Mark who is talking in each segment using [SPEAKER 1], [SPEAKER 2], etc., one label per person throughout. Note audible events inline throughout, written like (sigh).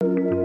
[SPEAKER 1] thank you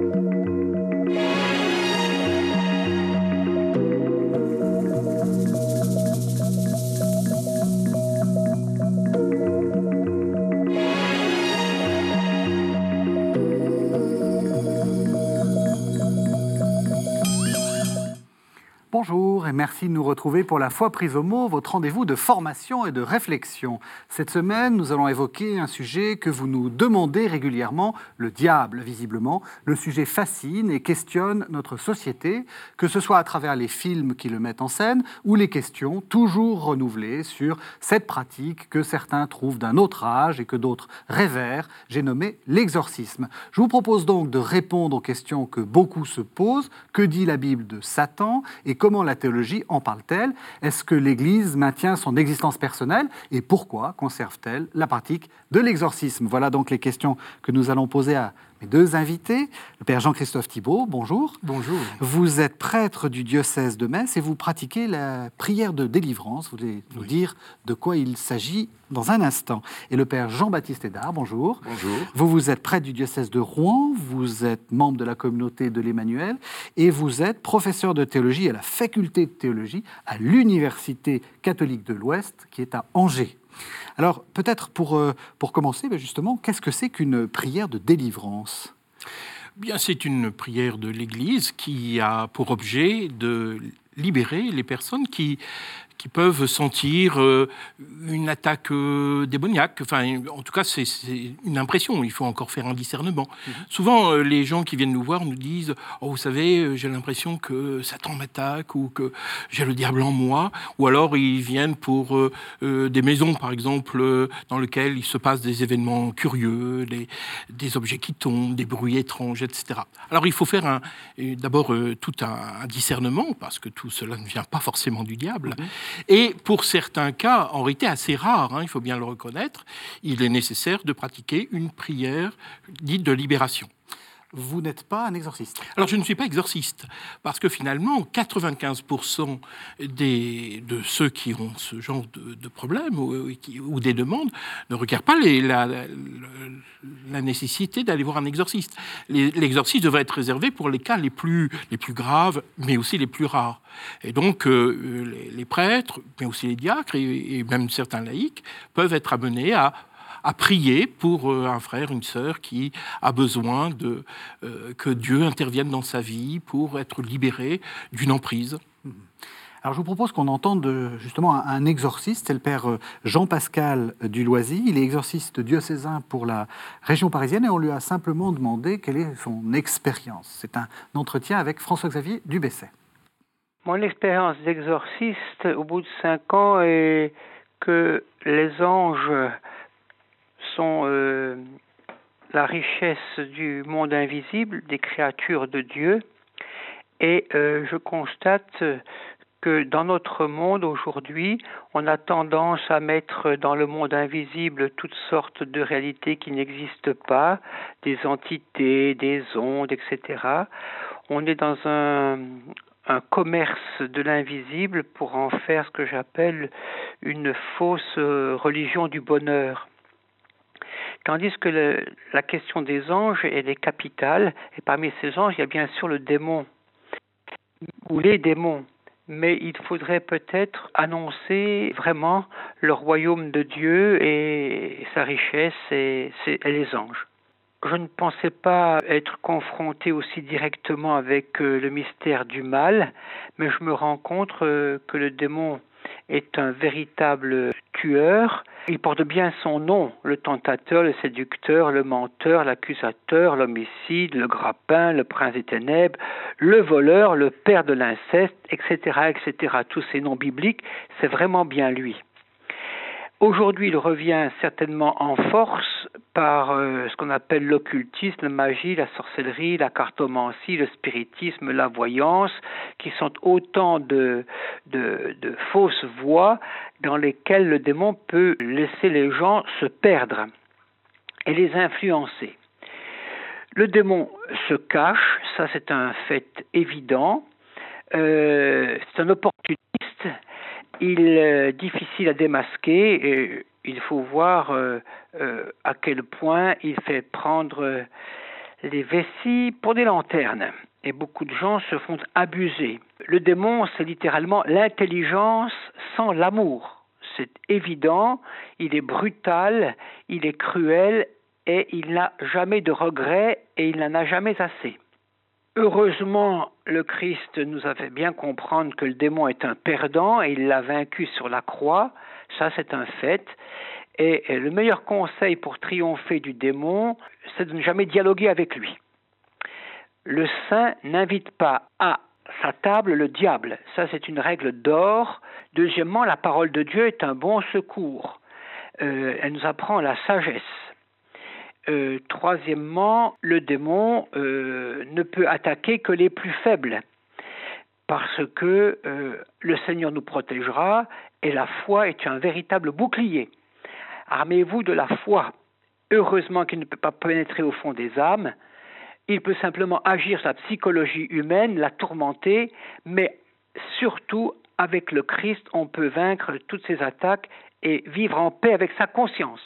[SPEAKER 1] Bonjour et merci de nous retrouver pour la foi prise au mot, votre rendez-vous de formation et de réflexion. Cette semaine, nous allons évoquer un sujet que vous nous demandez régulièrement, le diable visiblement. Le sujet fascine et questionne notre société, que ce soit à travers les films qui le mettent en scène ou les questions toujours renouvelées sur cette pratique que certains trouvent d'un autre âge et que d'autres révèrent. J'ai nommé l'exorcisme. Je vous propose donc de répondre aux questions que beaucoup se posent. Que dit la Bible de Satan et comment comment la théologie en parle-t-elle? Est-ce que l'Église maintient son existence personnelle? Et pourquoi conserve-t-elle la pratique de l'exorcisme? Voilà donc les questions que nous allons poser à mes deux invités. Le Père Jean-Christophe Thibault, bonjour.
[SPEAKER 2] Bonjour.
[SPEAKER 1] Vous êtes prêtre du diocèse de Metz et vous pratiquez la prière de délivrance. Vous allez nous dire de quoi il s'agit dans un instant. Et le Père Jean-Baptiste Hédard, bonjour.
[SPEAKER 2] Bonjour.
[SPEAKER 1] Vous, vous êtes prêtre du diocèse de Rouen, vous êtes membre de la communauté de l'Emmanuel et vous êtes professeur de théologie à la faculté de théologie à l'Université catholique de l'Ouest qui est à Angers. Alors peut-être pour, euh, pour commencer, ben, justement, qu'est-ce que c'est qu'une prière de délivrance?
[SPEAKER 2] Bien, c'est une prière de l'Église qui a pour objet de libérer les personnes qui qui peuvent sentir euh, une attaque euh, démoniaque. Enfin, en tout cas, c'est une impression. Il faut encore faire un discernement. Mhm. Souvent, euh, les gens qui viennent nous voir nous disent Oh, vous savez, j'ai l'impression que Satan m'attaque ou que j'ai le diable en moi. Ou alors, ils viennent pour des maisons, par exemple, dans lesquelles il se passe des événements curieux, des, des objets qui tombent, des bruits étranges, etc. Alors, il faut faire d'abord tout un, discernement, parce que tout cela ne vient pas forcément du diable. Mhm. Et pour certains cas, en réalité assez rares, hein, il faut bien le reconnaître, il est nécessaire de pratiquer une prière dite de libération
[SPEAKER 1] vous n'êtes pas un exorciste.
[SPEAKER 2] Alors je ne suis pas exorciste, parce que finalement, 95% des, de ceux qui ont ce genre de, problème ou, ou, des demandes ne requièrent pas la, nécessité d'aller voir un exorciste. L'exorcisme devrait être réservé pour les cas les plus, les plus graves, mais aussi les plus rares. Et donc euh, les, prêtres, mais aussi les diacres et même certains laïcs peuvent être amenés à à prier pour euh, un frère, une sœur qui a besoin de, euh, que Dieu intervienne dans sa vie pour être libéré d'une emprise.
[SPEAKER 1] Mhm. Alors je vous propose qu'on entende justement un exorciste, c'est le père euh, Jean-Pascal Duloisy. Il est exorciste diocésain pour la région parisienne et on lui a simplement demandé quelle est son expérience. C'est un entretien avec François-Xavier Dubesset.
[SPEAKER 3] Mon expérience d'exorciste au bout de cinq ans est que les anges sont euh, la richesse du monde invisible, des créatures de Dieu, et euh, je constate que dans notre monde aujourd'hui, on a tendance à mettre dans le monde invisible toutes sortes de réalités qui n'existent pas, des entités, des ondes, etc. On est dans un, un commerce de l'invisible pour en faire ce que j'appelle une fausse religion du bonheur. Tandis que la question des anges, elle est capitale, et parmi ces anges, il y a bien sûr le démon, ou les démons. Mais il faudrait peut-être annoncer vraiment le royaume de Dieu et sa richesse et, et les anges. Je ne pensais pas être confronté aussi directement avec euh, le mystère du mal, mais je me rends compte euh, que le démon est un véritable tueur. Il porte bien son nom, le tentateur, le séducteur, le menteur, l'accusateur, l'homicide, le grappin, le prince des ténèbres, le voleur, le père de l'inceste, etc., etc. Tous ces noms bibliques, c'est vraiment bien lui. Aujourd'hui, il revient certainement en force par euh, ce qu'on appelle l'occultisme, la magie, la sorcellerie, la cartomancie, le spiritisme, la voyance, qui sont autant de, de, fausses voies dans lesquelles le démon peut laisser les gens se perdre et les influencer. Le démon se cache, ça c'est un fait évident, euh, c'est un opportuniste il est difficile à démasquer et il faut voir euh, euh, à quel point il fait prendre les vessies pour des lanternes. Et beaucoup de gens se font abuser. Le démon, c'est littéralement l'intelligence sans l'amour. C'est évident, il est brutal, il est cruel et il n'a jamais de regrets et il n'en a jamais assez. Heureusement, le Christ nous a fait bien comprendre que le démon est un perdant et il l'a vaincu sur la croix. Ça, c'est un fait. Et le meilleur conseil pour triompher du démon, c'est de ne jamais dialoguer avec lui. Le saint n'invite pas à sa table le diable. Ça, c'est une règle d'or. Deuxièmement, la parole de Dieu est un bon secours. Euh, elle nous apprend la sagesse. Euh, troisièmement, le démon euh, ne peut attaquer que les plus faibles, parce que euh, le Seigneur nous protégera et la foi est un véritable bouclier. Armez-vous de la foi. Heureusement qu'il ne peut pas pénétrer au fond des âmes. Il peut simplement agir sur la psychologie humaine, la tourmenter, mais surtout avec le Christ, on peut vaincre toutes ces attaques et vivre en paix avec sa conscience.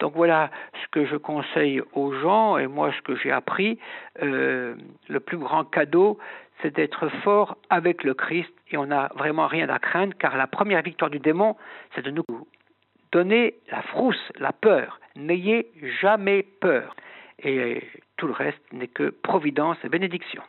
[SPEAKER 3] Donc voilà ce que je conseille aux gens et moi ce que j'ai appris. Euh, le plus grand cadeau, c'est d'être fort avec le Christ et on n'a vraiment rien à craindre car la première victoire du démon, c'est de nous donner la frousse, la peur. N'ayez jamais peur. Et tout le reste n'est que providence et bénédiction.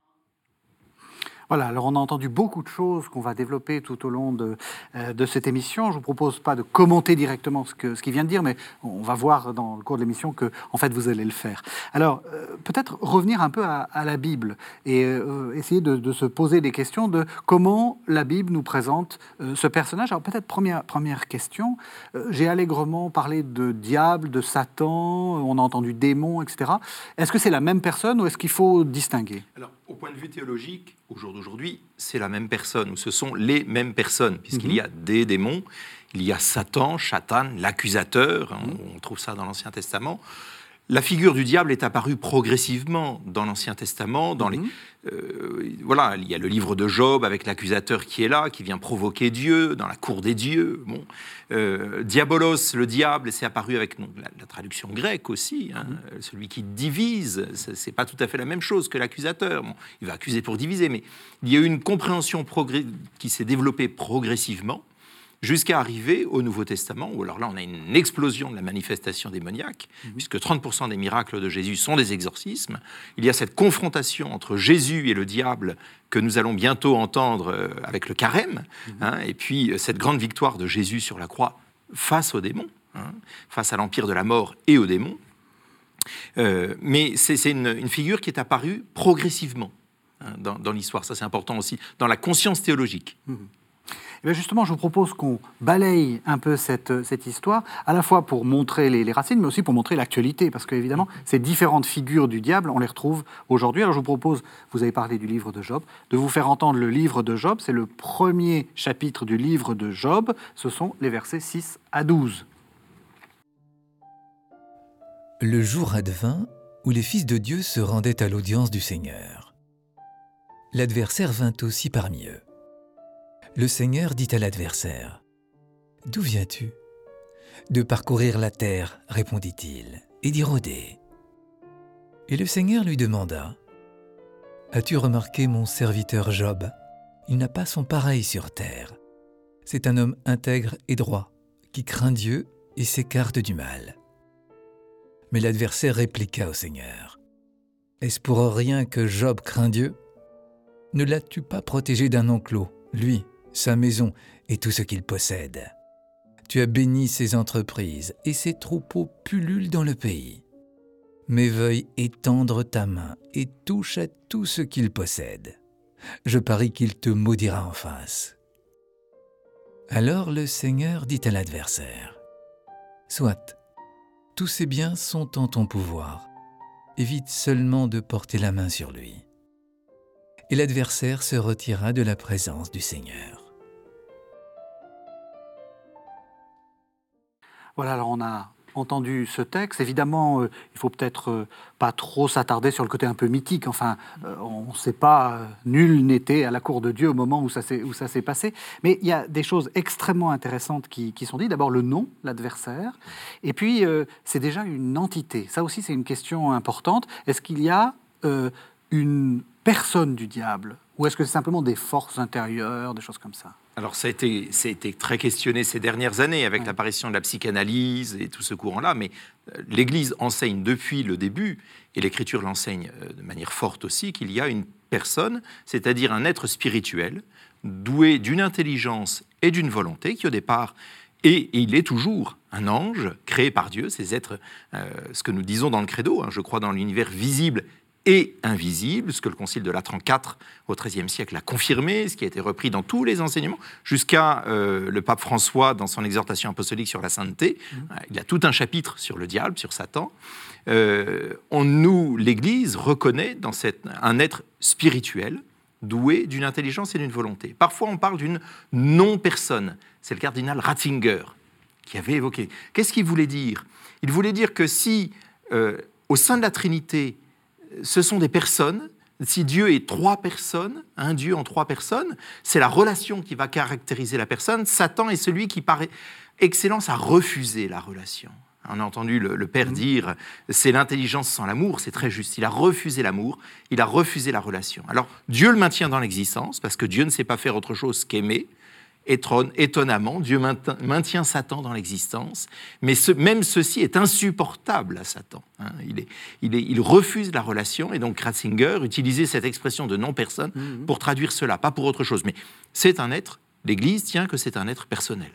[SPEAKER 1] Voilà, alors on a entendu beaucoup de choses qu'on va développer tout au long de, euh, cette émission. Je ne vous propose pas de commenter directement ce qu'il vient de dire, mais on va voir dans le cours de l'émission que, en fait, vous allez le faire. Alors, euh, peut-être revenir un peu à, la Bible et euh, essayer de, se poser des questions de comment la Bible nous présente ce personnage. Alors, peut-être première, première question. J'ai allègrement parlé de diable, de Satan, on a entendu démon, etc. Est-ce que c'est la même personne ou est-ce qu'il faut distinguer?
[SPEAKER 4] Au point de vue théologique, au jour d'aujourd'hui, c'est la même personne, ou ce sont les mêmes personnes, puisqu'il mhm. y a des démons, il y a Satan, Chatan, l'accusateur, hein, mhm. on trouve ça dans l'Ancien Testament. La figure du diable est apparue progressivement dans l'Ancien Testament. Dans les, mhm. euh, voilà, il y a le livre de Job avec l'accusateur qui est là, qui vient provoquer Dieu dans la cour des dieux. Bon, euh, Diabolos, le diable, c'est apparu avec la, traduction grecque aussi. Hein, mhm. Celui qui divise, c'est pas tout à fait la même chose que l'accusateur. Bon, il va accuser pour diviser, mais il y a eu une compréhension qui s'est développée progressivement jusqu'à arriver au Nouveau Testament, où alors là on a une explosion de la manifestation démoniaque, mhm. puisque 30% des miracles de Jésus sont des exorcismes. Il y a cette confrontation entre Jésus et le diable que nous allons bientôt entendre euh, avec le carême, mhm. hein, et puis euh, cette grande victoire de Jésus sur la croix face aux démons, hein, face à l'empire de la mort et aux démons. Euh, mais c'est une, figure qui est apparue progressivement hein, dans, l'histoire. Ça, c'est important aussi dans la conscience théologique.
[SPEAKER 1] Eh justement, je vous propose qu'on balaye un peu cette, cette, histoire, à la fois pour montrer les, racines, mais aussi pour montrer l'actualité, parce qu'évidemment, ces différentes figures du diable, on les retrouve aujourd'hui. Alors je vous propose, vous avez parlé du livre de Job, de vous faire entendre le livre de Job. C'est le premier chapitre du livre de Job. Ce sont les versets 6 à 12.
[SPEAKER 5] Le jour advint où les fils de Dieu se rendaient à l'audience du Seigneur. L'adversaire vint aussi parmi eux le Seigneur dit à l'adversaire, D'où viens-tu? De parcourir la terre, répondit-il, et d'y rôder. Et le Seigneur lui demanda, As-tu remarqué mon serviteur Job? Il n'a pas son pareil sur terre. C'est un homme intègre et droit, qui craint Dieu et s'écarte du mal. Mais l'adversaire répliqua au Seigneur, Est-ce pour rien que Job craint Dieu? Ne l'as-tu pas protégé d'un enclos, lui, sa maison et tout ce qu'il possède. Tu as béni ses entreprises et ses troupeaux pullulent dans le pays. Mais veuille étendre ta main et touche à tout ce qu'il possède. Je parie qu'il te maudira en face. Alors le Seigneur dit à l'adversaire, Soit, tous ces biens sont en ton pouvoir, évite seulement de porter la main sur lui. Et l'adversaire se retira de la présence du Seigneur.
[SPEAKER 1] Voilà, alors on a entendu ce texte, évidemment, euh, il faut peut-être euh, pas trop s'attarder sur le côté un peu mythique. Enfin, euh, on ne sait pas, euh, nul n'était à la cour de Dieu au moment où ça s'est passé. Mais il y a des choses extrêmement intéressantes qui, qui sont dites. D'abord, le nom, l'adversaire. Et puis, c'est déjà une entité. Ça aussi, c'est une question importante. Est-ce qu'il y a une personne du diable Ou est-ce que c'est simplement des forces intérieures, des choses comme ça?
[SPEAKER 4] Alors ça a, été, ça a été très questionné ces dernières années avec
[SPEAKER 1] Ouais.
[SPEAKER 4] l'apparition de la psychanalyse et tout ce courant-là, mais euh, l'Église enseigne depuis le début, et l'Écriture l'enseigne euh, de manière forte aussi, qu'il y a une personne, c'est-à-dire un être spirituel, doué d'une intelligence et d'une volonté, qui au départ et il est toujours, un ange créé par Dieu, ces êtres, euh, ce que nous disons dans le credo, hein, je crois dans l'univers visible et invisible, ce que le Concile de Latran IV au XIIIe siècle a confirmé, ce qui a été repris dans tous les enseignements, jusqu'à euh, le pape François dans son exhortation apostolique sur la sainteté. Euh, Il a tout un chapitre sur le diable, sur Satan. Euh, on, nous, l'Église, reconnaît dans cette, un être spirituel, doué d'une intelligence et d'une volonté. Parfois, on parle d'une non-personne. C'est le cardinal Ratzinger qui avait évoqué. Qu'est-ce qu'il voulait dire? Il voulait dire que si, euh, au sein de la Trinité, ce sont des personnes, si Dieu est trois personnes, un Dieu en trois personnes, c'est la relation qui va caractériser la personne. Satan est celui qui, par excellence, a refusé la relation. On a entendu le, le Père dire, c'est l'intelligence sans l'amour, c'est très juste. Il a refusé l'amour, il a refusé la relation. Alors Dieu le maintient dans l'existence, parce que Dieu ne sait pas faire autre chose qu'aimer. Étonnamment, Dieu maintient, maintient Satan dans l'existence, mais ce- même ceci est insupportable à Satan. hein. Il, est- il est- il refuse la relation, et donc Ratzinger utilisait cette expression de non-personne pour traduire cela, pas pour autre chose. Mais c'est un être, l'Église tient que c'est un être personnel.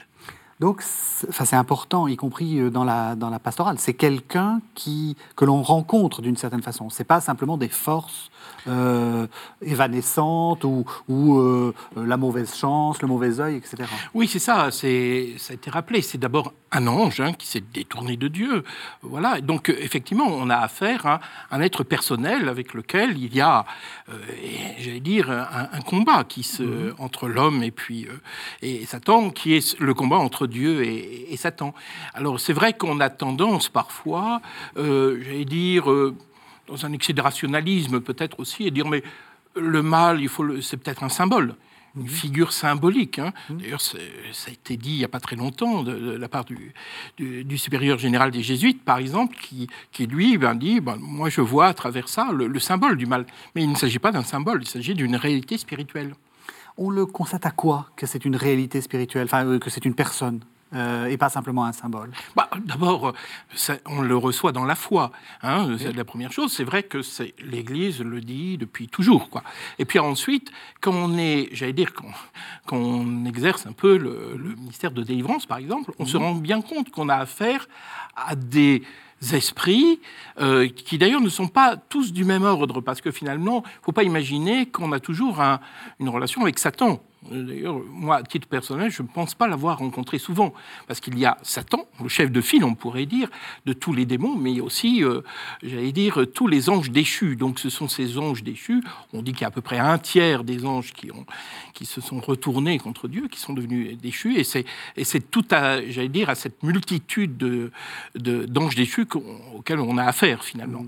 [SPEAKER 1] Donc, c'est important, y compris euh, dans la, dans la pastorale. C'est quelqu'un qui que l'on rencontre d'une certaine façon. C'est pas simplement des forces euh, évanescentes ou, ou euh, la mauvaise chance, le mauvais œil, etc.
[SPEAKER 2] Oui, c'est ça. C'est, ça a été rappelé. C'est d'abord un ange hein, qui s'est détourné de Dieu. Voilà. Donc, effectivement, on a affaire à un être personnel avec lequel il y a, euh, j'allais dire, un, un combat qui se, entre l'homme et puis et Satan, qui est le combat entre Dieu et, et Satan. Alors, c'est vrai qu'on a tendance parfois, euh, j'allais dire. euh, dans un excès de rationalisme peut-être aussi, et dire mais le mal, il faut le- c'est peut-être un symbole, une figure symbolique. hein. D'ailleurs, c'est- ça a été dit il n'y a pas très longtemps de, de la part du, du- du supérieur général des Jésuites, par exemple, qui, qui lui ben, dit ben, moi je vois à travers ça le, le symbole du mal. Mais il ne s'agit pas d'un symbole, il s'agit d'une réalité spirituelle.
[SPEAKER 1] On le constate à quoi que c'est une réalité spirituelle, enfin euh, que c'est une personne euh, et pas simplement un symbole?
[SPEAKER 2] Bah, D'abord, on le reçoit dans la foi. hein, c'est la première chose. C'est vrai que l'Église le dit depuis toujours. Quoi. Et puis ensuite, quand on est, j'allais dire, quand, quand on exerce un peu le, le ministère de délivrance, par exemple, on se rend bien compte qu'on a affaire à des esprits euh, qui d'ailleurs ne sont pas tous du même ordre, parce que finalement, il ne faut pas imaginer qu'on a toujours un- une relation avec Satan. D'ailleurs, moi, à titre personnel, je ne pense pas l'avoir rencontré souvent, parce qu'il y a Satan, le chef de file, on pourrait dire, de tous les démons, mais aussi, euh, j'allais dire, tous les anges déchus. Donc ce sont ces anges déchus, on dit qu'il y a à peu près un tiers des anges qui, ont, qui se sont retournés contre Dieu, qui sont devenus déchus, et c'est, et c'est tout à, j'allais dire, à cette multitude de, de- d'anges déchus auxquels on a affaire, finalement.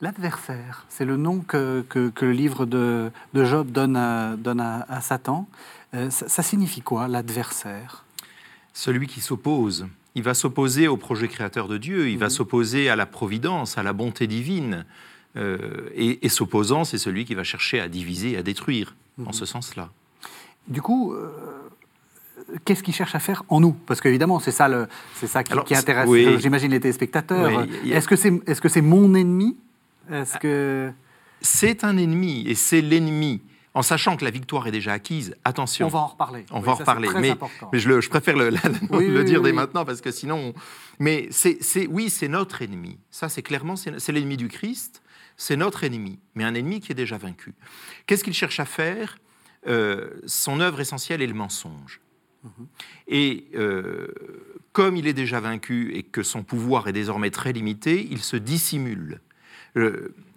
[SPEAKER 1] L'adversaire, c'est le nom que, que- que le livre de, de Job donne à, donne à, à Satan. Euh, ça, ça signifie quoi, l'adversaire?
[SPEAKER 4] Celui qui s'oppose. Il va s'opposer au projet créateur de Dieu, il va s'opposer à la providence, à la bonté divine. Euh, et et s'opposant, c'est celui qui va chercher à diviser, à détruire, en ce sens-là.
[SPEAKER 1] Du coup, euh, qu'est-ce qu'il cherche à faire en nous? Parce qu'évidemment, c'est ça, le, c'est ça qui,
[SPEAKER 4] Alors,
[SPEAKER 1] qui intéresse,
[SPEAKER 4] oui.
[SPEAKER 1] j'imagine, les téléspectateurs.
[SPEAKER 4] Oui, a-
[SPEAKER 1] Est-ce que c'est est -ce c'est mon ennemi? Est-ce que...
[SPEAKER 4] C'est un ennemi, et c'est l'ennemi. En sachant que la victoire est déjà acquise, attention.
[SPEAKER 1] On va en reparler.
[SPEAKER 4] On
[SPEAKER 1] Oui,
[SPEAKER 4] va en reparler, mais, je, le- je préfère le, la-
[SPEAKER 1] Oui, (laughs)
[SPEAKER 4] le
[SPEAKER 1] oui,
[SPEAKER 4] dire dès maintenant parce que sinon. Mais c'est, oui, c'est notre ennemi. Ça, c'est clairement, c'est, c'est l'ennemi du Christ. C'est notre ennemi, mais un ennemi qui est déjà vaincu. Qu'est-ce qu'il cherche à faire? Euh, Son œuvre essentielle est le mensonge.
[SPEAKER 1] Mhm.
[SPEAKER 4] Et euh, comme il est déjà vaincu et que son pouvoir est désormais très limité, il se dissimule.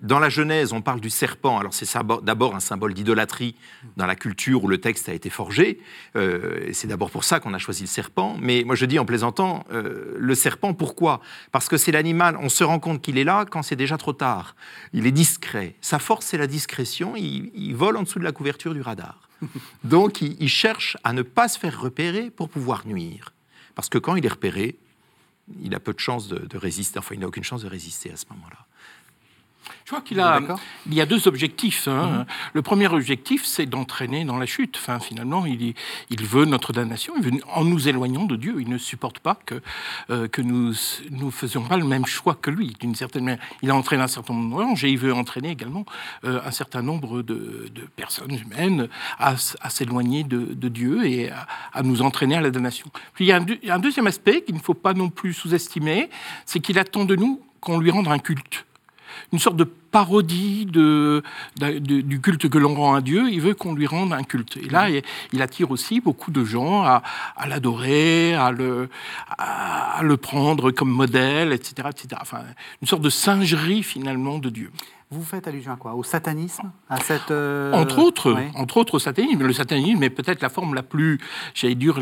[SPEAKER 4] Dans la Genèse, on parle du serpent. Alors c'est d'abord un symbole d'idolâtrie dans la culture où le texte a été forgé. Euh, et c'est d'abord pour ça qu'on a choisi le serpent. Mais moi je dis en plaisantant, euh, le serpent, pourquoi? Parce que c'est l'animal, on se rend compte qu'il est là quand c'est déjà trop tard. Il est discret. Sa force, c'est la discrétion. Il, vole en dessous de la couverture du radar. (laughs) Donc il, cherche à ne pas se faire repérer pour pouvoir nuire. Parce que quand il est repéré, il a peu de chances de, de résister. Enfin, il n'a aucune chance de résister à ce moment-là.
[SPEAKER 2] Je crois qu'il a, il y a deux objectifs. Hein. Mhm. Le premier objectif, c'est d'entraîner dans la chute. Enfin, finalement, il, il veut notre damnation. Il veut, en nous éloignant de Dieu, il ne supporte pas que, euh, que nous ne faisions pas le même choix que lui. D'une certaine manière, il a entraîné un certain nombre d'anges et il veut entraîner également euh, un certain nombre de, personnes humaines à, s'éloigner de, Dieu et à, nous entraîner à la damnation. Puis il y a un, un deuxième aspect qu'il ne faut pas non plus sous-estimer, c'est qu'il attend de nous qu'on lui rende un culte une sorte de parodie de, du culte que l'on rend à Dieu, il veut qu'on lui rende un culte. Et là, il attire aussi beaucoup de gens à, l'adorer, à le, à le prendre comme modèle, etc., etc. Enfin, une sorte de singerie finalement de Dieu.
[SPEAKER 1] Vous faites allusion à quoi? Au satanisme? À cette, euh,
[SPEAKER 2] Entre autres, entre autres au satanisme. Le satanisme est peut-être la forme la plus, j'allais dire,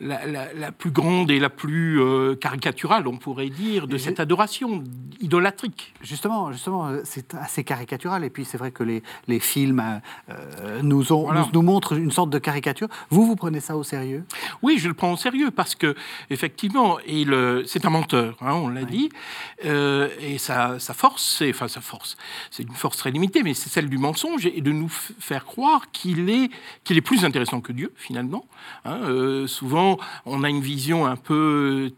[SPEAKER 2] la, la, plus grande et la plus euh, caricaturale, on pourrait dire, de cette adoration idolatrique.
[SPEAKER 1] Justement, justement, c'est assez caricatural. Et puis c'est vrai que les, les films nous, ont, nous, montrent une sorte de caricature. Vous, vous prenez ça au sérieux?
[SPEAKER 2] Oui, je le prends au sérieux parce que effectivement, c'est un menteur, hein, on l'a dit, et sa, sa force, c'est, enfin sa force c'est une force très limitée, mais c'est celle du mensonge et de nous faire croire qu'il est, qu'il est plus intéressant que Dieu, finalement. Hein. Euh, souvent, on a une vision un peu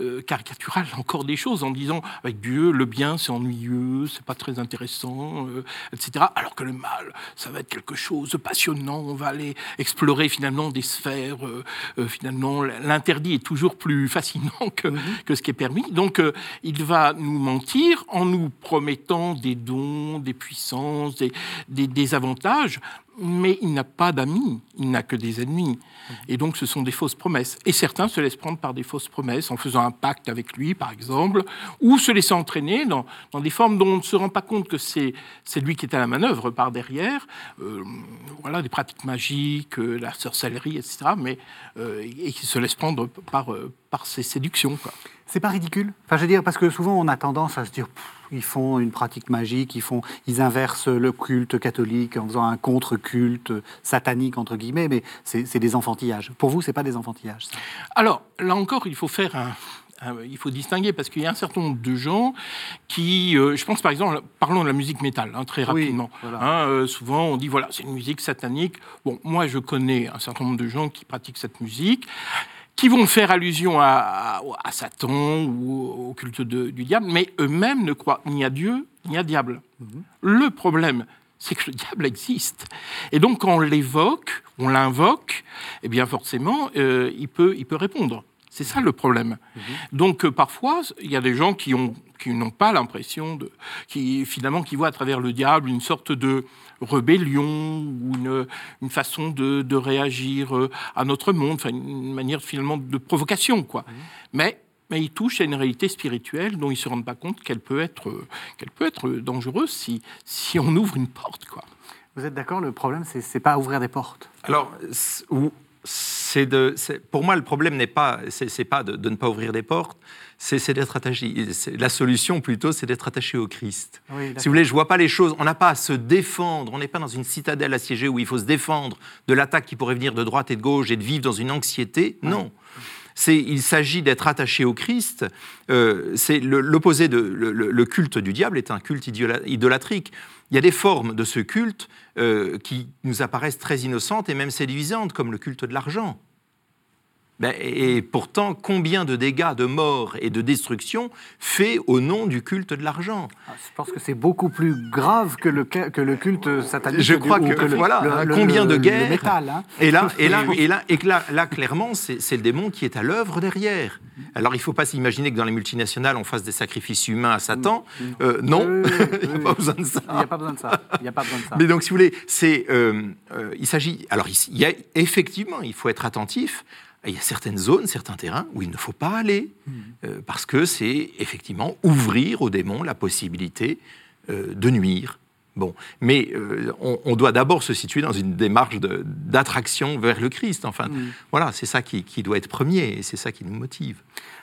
[SPEAKER 2] euh, caricaturale encore des choses en disant avec Dieu, le bien, c'est ennuyeux, c'est pas très intéressant, euh, etc. Alors que le mal, ça va être quelque chose de passionnant, on va aller explorer finalement des sphères, finalement, l'interdit est toujours plus fascinant que, mm-hmm. que ce qui est permis. Donc, il va nous mentir en nous promettant des dons des puissances, des, avantages, mais il n'a pas d'amis, il n'a que des ennemis. Et donc ce sont des fausses promesses. Et certains se laissent prendre par des fausses promesses en faisant un pacte avec lui, par exemple, ou se laissant entraîner dans, des formes dont on ne se rend pas compte que c'est lui qui est à la manœuvre par derrière. Euh, voilà, des pratiques magiques, euh, la sorcellerie, etc. Mais, euh, et qui se laissent prendre par, par ces séductions.
[SPEAKER 1] C'est pas ridicule? Enfin, je veux dire, parce que souvent on a tendance à se dire ils font une pratique magique, ils, font, ils inversent le culte catholique en faisant un contre-culte satanique, entre guillemets, mais c'est des enfantillages. Pour vous, c'est pas des enfantillages ça?
[SPEAKER 2] Alors, là encore, il faut faire un, il faut distinguer parce qu'il y a un certain nombre de gens qui, euh, je pense par exemple, parlons de la musique métal, hein, très rapidement. Hein, euh, souvent, on dit voilà, c'est une musique satanique. Bon, moi, je connais un certain nombre de gens qui pratiquent cette musique qui vont faire allusion à, Satan ou au culte du diable, mais eux-mêmes ne croient ni à Dieu ni à diable. Mhm. Le problème, c'est que le diable existe. Et donc, quand on l'évoque, on l'invoque, eh bien, forcément, euh, il, peut, il peut répondre. C'est ça le problème. Mhm. Donc, euh, parfois, il y a des gens qui ont qui n'ont pas l'impression de, qui finalement qui voient à travers le diable une sorte de rébellion ou une, une façon de, de, réagir euh, à notre monde, enfin une manière finalement de provocation, quoi. Mmh. Mais mais ils touchent à une réalité spirituelle dont ils ne se rendent pas compte qu'elle peut être, euh, qu'elle peut être dangereuse si, si on ouvre une porte. Quoi.
[SPEAKER 1] Vous êtes d'accord Le problème, c'est n'est pas ouvrir des portes?
[SPEAKER 4] Alors, c'est de, pour moi, le problème n'est pas, c'est pas de, de, ne pas ouvrir des portes, c'est d'être attaché. La solution plutôt, c'est d'être attaché au Christ. si vous voulez, je vois pas les choses. On n'a pas à se défendre. On n'est pas dans une citadelle assiégée où il faut se défendre de l'attaque qui pourrait venir de droite et de gauche et de vivre dans une anxiété. Non. Il s'agit d'être attaché au Christ. Euh, c'est l'opposé de le, culte du diable est un culte idolâtrique. Il y a des formes de ce culte euh, qui nous apparaissent très innocentes et même séduisantes, comme le culte de l'argent. Ben, et pourtant, combien de dégâts, de morts et de destruction fait au nom du culte de l'argent?
[SPEAKER 1] Ah, Je pense que c'est beaucoup plus grave que le, que le culte satanique.
[SPEAKER 4] Je crois que, voilà, combien de guerres. métal, hein. Et là, et là, et là, et là, là clairement, c'est le démon qui est à l'œuvre derrière. Alors, il ne faut pas s'imaginer que dans les multinationales, on fasse des sacrifices humains à Satan. Mm. Euh, non, (laughs) il n'y a pas besoin de ça.
[SPEAKER 1] Il n'y a pas besoin de ça. Il a pas besoin de ça.
[SPEAKER 4] Mais donc, si vous voulez, c'est, euh, euh, il s'agit. Alors, il y a effectivement, il faut être attentif il y a certaines zones, certains terrains où il ne faut pas aller, hmm. euh, parce que c'est effectivement ouvrir aux démons la possibilité euh, de nuire. Bon, mais euh, on, doit d'abord se situer dans une démarche d'attraction vers le Christ. Enfin, mm. voilà, c'est ça qui, doit être premier et c'est ça qui nous motive.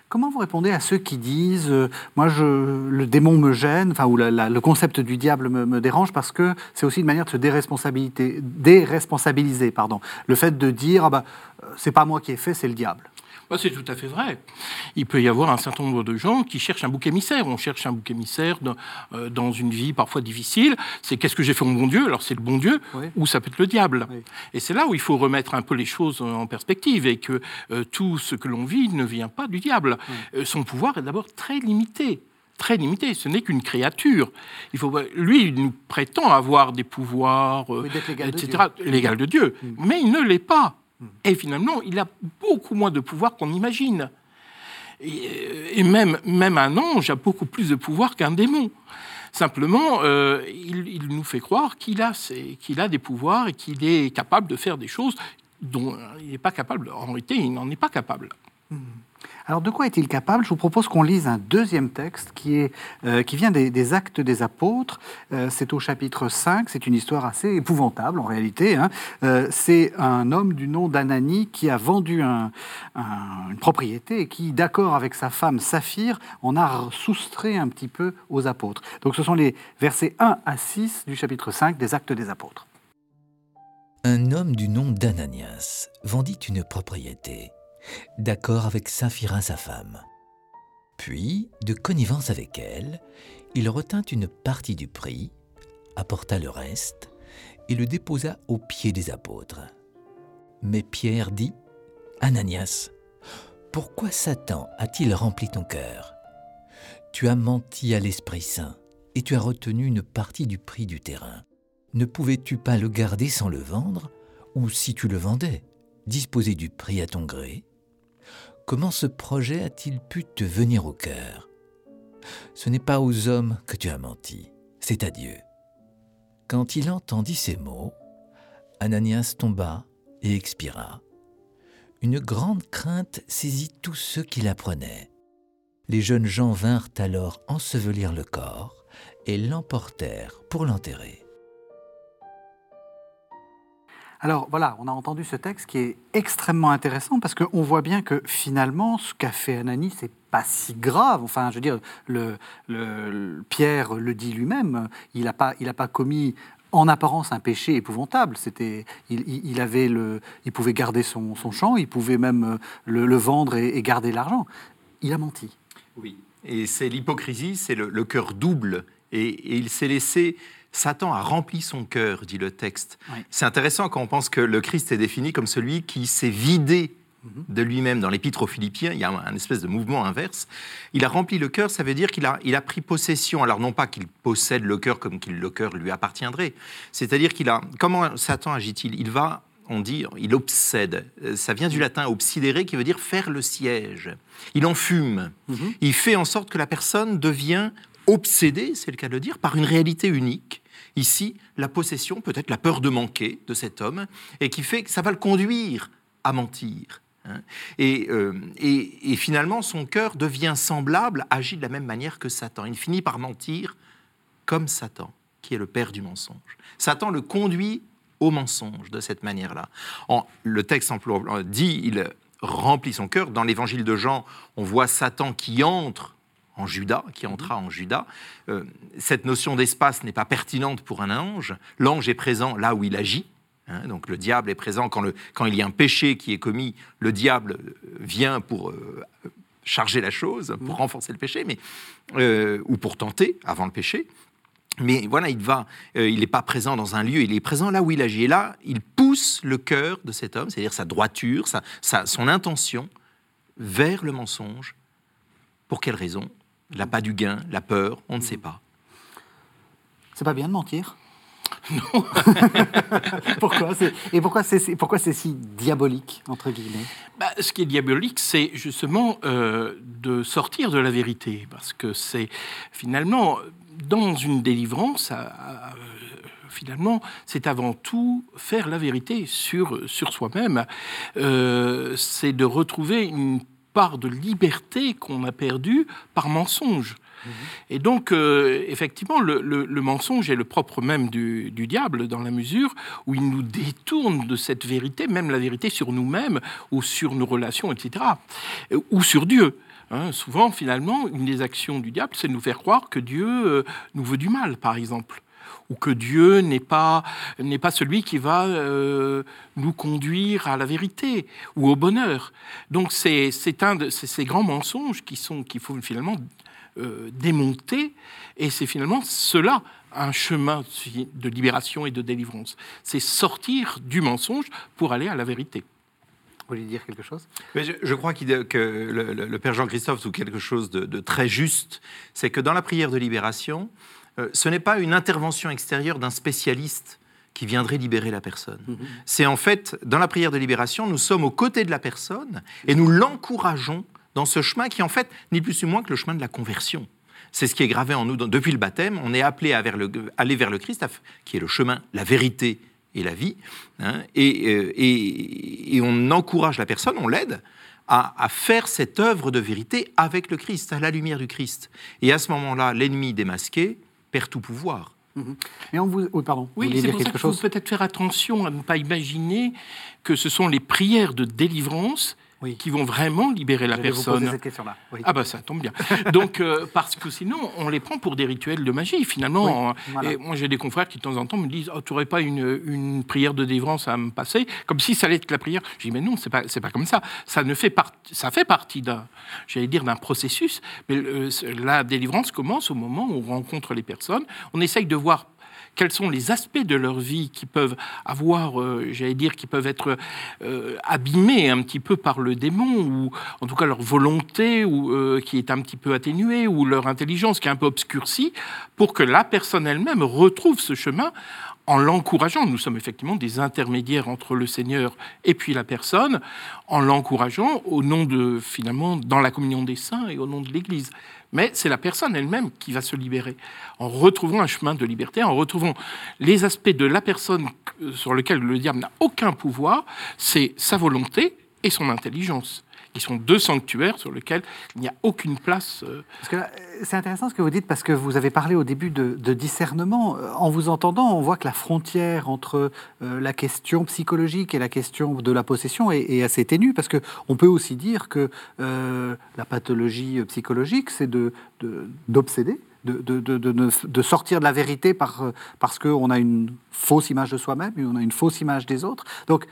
[SPEAKER 1] Comment vous répondez à ceux qui disent euh, Moi, je, le démon me gêne, enfin, ou le concept du diable me, dérange parce que c'est aussi une manière de se déresponsabiliser, pardon. Le fait de dire ah bah, C'est pas moi qui ai fait, c'est le diable.
[SPEAKER 2] Bah, c'est tout à fait vrai. Il peut y avoir un certain nombre de gens qui cherchent un bouc émissaire. On cherche un bouc émissaire dans, euh, dans une vie parfois difficile. C'est qu'est-ce que j'ai fait au bon Dieu? Alors c'est le bon Dieu ou ça peut être le diable. Et c'est là où il faut remettre un peu les choses en perspective et que euh, tout ce que l'on vit ne vient pas du diable. Euh, son pouvoir est d'abord très limité très limité. Ce n'est qu'une créature. Il faut, lui, il nous prétend avoir des pouvoirs, etc., l'égal de Dieu. Mm. Mais il ne l'est pas. Et finalement, il a beaucoup moins de pouvoir qu'on imagine. Et, même, même un ange a beaucoup plus de pouvoir qu'un démon. Simplement, euh, il, nous fait croire qu'il a, a des pouvoirs et qu'il est capable de faire des choses dont il n'est pas capable. En réalité, il n'en est pas capable.
[SPEAKER 1] Hmm. Alors de quoi est-il capable? Je vous propose qu'on lise un deuxième texte qui, est, euh, qui vient des, Actes des Apôtres. Euh, c'est au chapitre 5, c'est une histoire assez épouvantable en réalité. Hein. Euh, c'est un homme du nom d'Anani qui a vendu une propriété et qui, d'accord avec sa femme Saphir, en a soustrait un petit peu aux apôtres. Donc ce sont les versets 1 à 6 du chapitre 5 des Actes des Apôtres.
[SPEAKER 5] Un homme du nom d'Ananias vendit une propriété d'accord avec Sapphira sa femme. Puis, de connivence avec elle, il retint une partie du prix, apporta le reste et le déposa aux pieds des apôtres. Mais Pierre dit, Ananias, pourquoi Satan a-t-il rempli ton cœur? Tu as menti à l'Esprit Saint et tu as retenu une partie du prix du terrain. Ne pouvais-tu pas le garder sans le vendre? Ou si tu le vendais, disposer du prix à ton gré? Comment ce projet a-t-il pu te venir au cœur? Ce n'est pas aux hommes que tu as menti, c'est à Dieu. Quand il entendit ces mots, Ananias tomba et expira. Une grande crainte saisit tous ceux qui l'apprenaient. Les jeunes gens vinrent alors ensevelir le corps et l'emportèrent pour l'enterrer.
[SPEAKER 1] Alors voilà, on a entendu ce texte qui est extrêmement intéressant parce qu'on voit bien que finalement, ce qu'a fait Anani, c'est pas si grave. Enfin, je veux dire, le, Pierre le dit lui-même, il n'a pas, pas commis en apparence un péché épouvantable. C'était, il, avait le, il pouvait garder son, champ, il pouvait même euh, le, vendre et, garder l'argent. Il a menti.
[SPEAKER 4] Oui, et c'est l'hypocrisie, c'est le, cœur double, et il s'est laissé Satan a rempli son cœur, dit le texte. C'est intéressant quand on pense que le Christ est défini comme celui qui s'est vidé mhm. de lui-même. Dans l'épître aux Philippiens, il y a un, espèce de mouvement inverse. Il a rempli le cœur, ça veut dire qu'il a, il a pris possession. Alors non pas qu'il possède le cœur comme qu'il le cœur lui appartiendrait. C'est-à-dire qu'il a... Comment Satan agit-il? Il va on dit, il obsède. Ça vient du latin obsidere qui veut dire faire le siège. Il en fume. Mhm. Il fait en sorte que la personne devient obsédée, c'est le cas de le dire, par une réalité unique Ici, la possession, peut-être la peur de manquer de cet homme, et qui fait que ça va le conduire à mentir. Hein. Euh, et, finalement, son cœur devient semblable, agit de la même manière que Satan. Il finit par mentir comme Satan, qui est le père du mensonge. Satan le conduit au mensonge de cette manière-là. Le texte dit, il remplit son cœur. Dans l'évangile de Jean, on voit Satan qui entre en Judas, qui mhm. entra en Judas. Euh, cette notion d'espace n'est pas pertinente pour un ange. L'ange est présent là où il agit. Hein. donc le diable est présent quand, le, quand, il y a un péché qui est commis. Le diable vient pour euh, charger la chose, pour mhm. renforcer le péché, mais, euh, ou pour tenter avant le péché. Mais voilà, il va, il n'est pas présent dans un lieu, il est présent là où il agit. Et là, il pousse le cœur de cet homme, c'est-à-dire sa droiture, sa, son intention, vers le mensonge. Pour quelle raison? L'appât du gain, la peur, on ne sait pas.
[SPEAKER 1] C'est pas bien de mentir? (laughs) (laughs) Non. pourquoi Et pourquoi c'est pourquoi c'est si diabolique entre guillemets?
[SPEAKER 2] Bah, Ce qui est diabolique, c'est justement euh, de sortir de la vérité, parce que c'est finalement dans une délivrance. finalement, c'est avant tout faire la vérité sur, sur soi-même. Euh, c'est de retrouver une part de liberté qu'on a perdue par mensonge. Et donc, euh, effectivement, le, mensonge est le propre même du, diable dans la mesure où il nous détourne de cette vérité, même la vérité sur nous-mêmes ou sur nos relations, etc., ou sur Dieu. Hein. souvent, finalement, une des actions du diable, c'est de nous faire croire que Dieu euh, nous veut du mal, par exemple ou que Dieu n'est pas, n'est pas celui qui va euh, nous conduire à la vérité ou au bonheur. Donc c'est, c'est un de ces grands mensonges qui sont, qu'il faut finalement euh, démonter, et c'est finalement cela un chemin de libération et de délivrance. C'est sortir du mensonge pour aller à la vérité.
[SPEAKER 1] Vous voulez dire quelque chose?
[SPEAKER 4] Je, crois que le, Père Jean-Christophe ou quelque chose de, très juste, c'est que dans la prière de libération, ce n'est pas une intervention extérieure d'un spécialiste qui viendrait libérer la personne. Mhm. C'est en fait, dans la prière de libération, nous sommes aux côtés de la personne et nous l'encourageons dans ce chemin qui, en fait, n'est plus ou moins que le chemin de la conversion. C'est ce qui est gravé en nous depuis le baptême. On est appelé à aller vers le Christ, qui est le chemin, la vérité et la vie. Hein. Euh, et, on encourage la personne, on l'aide à, à, faire cette œuvre de vérité avec le Christ, à la lumière du Christ. Et à ce moment-là, l'ennemi démasqué perd tout pouvoir.
[SPEAKER 1] Mhm. Et on vous... pardon.
[SPEAKER 2] Oui, c'est pour ça qu'il faut peut-être faire attention à ne pas imaginer que ce sont les prières de délivrance qui vont vraiment libérer la personne. Ah bah ça tombe bien. (laughs) Donc euh, parce que sinon on les prend pour des rituels de magie finalement. Et moi j'ai des confrères qui de temps en temps me disent oh, tu n'aurais pas une, une, prière de délivrance à me passer? Comme si ça allait être la prière. Je dis mais non c'est pas c'est pas comme ça. Ça ne fait pas ça fait partie d'un j'allais dire d'un processus. Mais euh, la délivrance commence au moment où on rencontre les personnes. On essaye de voir quels sont les aspects de leur vie qui peuvent avoir, euh, j'allais dire, qui peuvent être euh, abîmés un petit peu par le démon, ou en tout cas leur volonté euh, qui est un petit peu atténuée, ou leur intelligence qui est un peu obscurcie, pour que la personne elle-même retrouve ce chemin en l'encourageant. Nous sommes effectivement des intermédiaires entre le Seigneur et puis la personne, en l'encourageant au nom de, finalement, dans la communion des saints et au nom de l'Église mais c'est la personne elle-même qui va se libérer, en retrouvant un chemin de liberté, en retrouvant les aspects de la personne sur lesquels le diable n'a aucun pouvoir, c'est sa volonté et son intelligence qui sont deux sanctuaires sur lesquels il n'y a aucune place. Euh.
[SPEAKER 1] c'est intéressant ce que vous dites parce que vous avez parlé au début de, discernement. Euh, en vous entendant, on voit que la frontière entre euh, la question psychologique et la question de la possession est, assez ténue parce que on peut aussi dire que la pathologie psychologique, c'est de, d'obséder. De, sortir de la vérité par, parce qu'on a une fausse image de soi-même et on a une fausse image des autres. Donc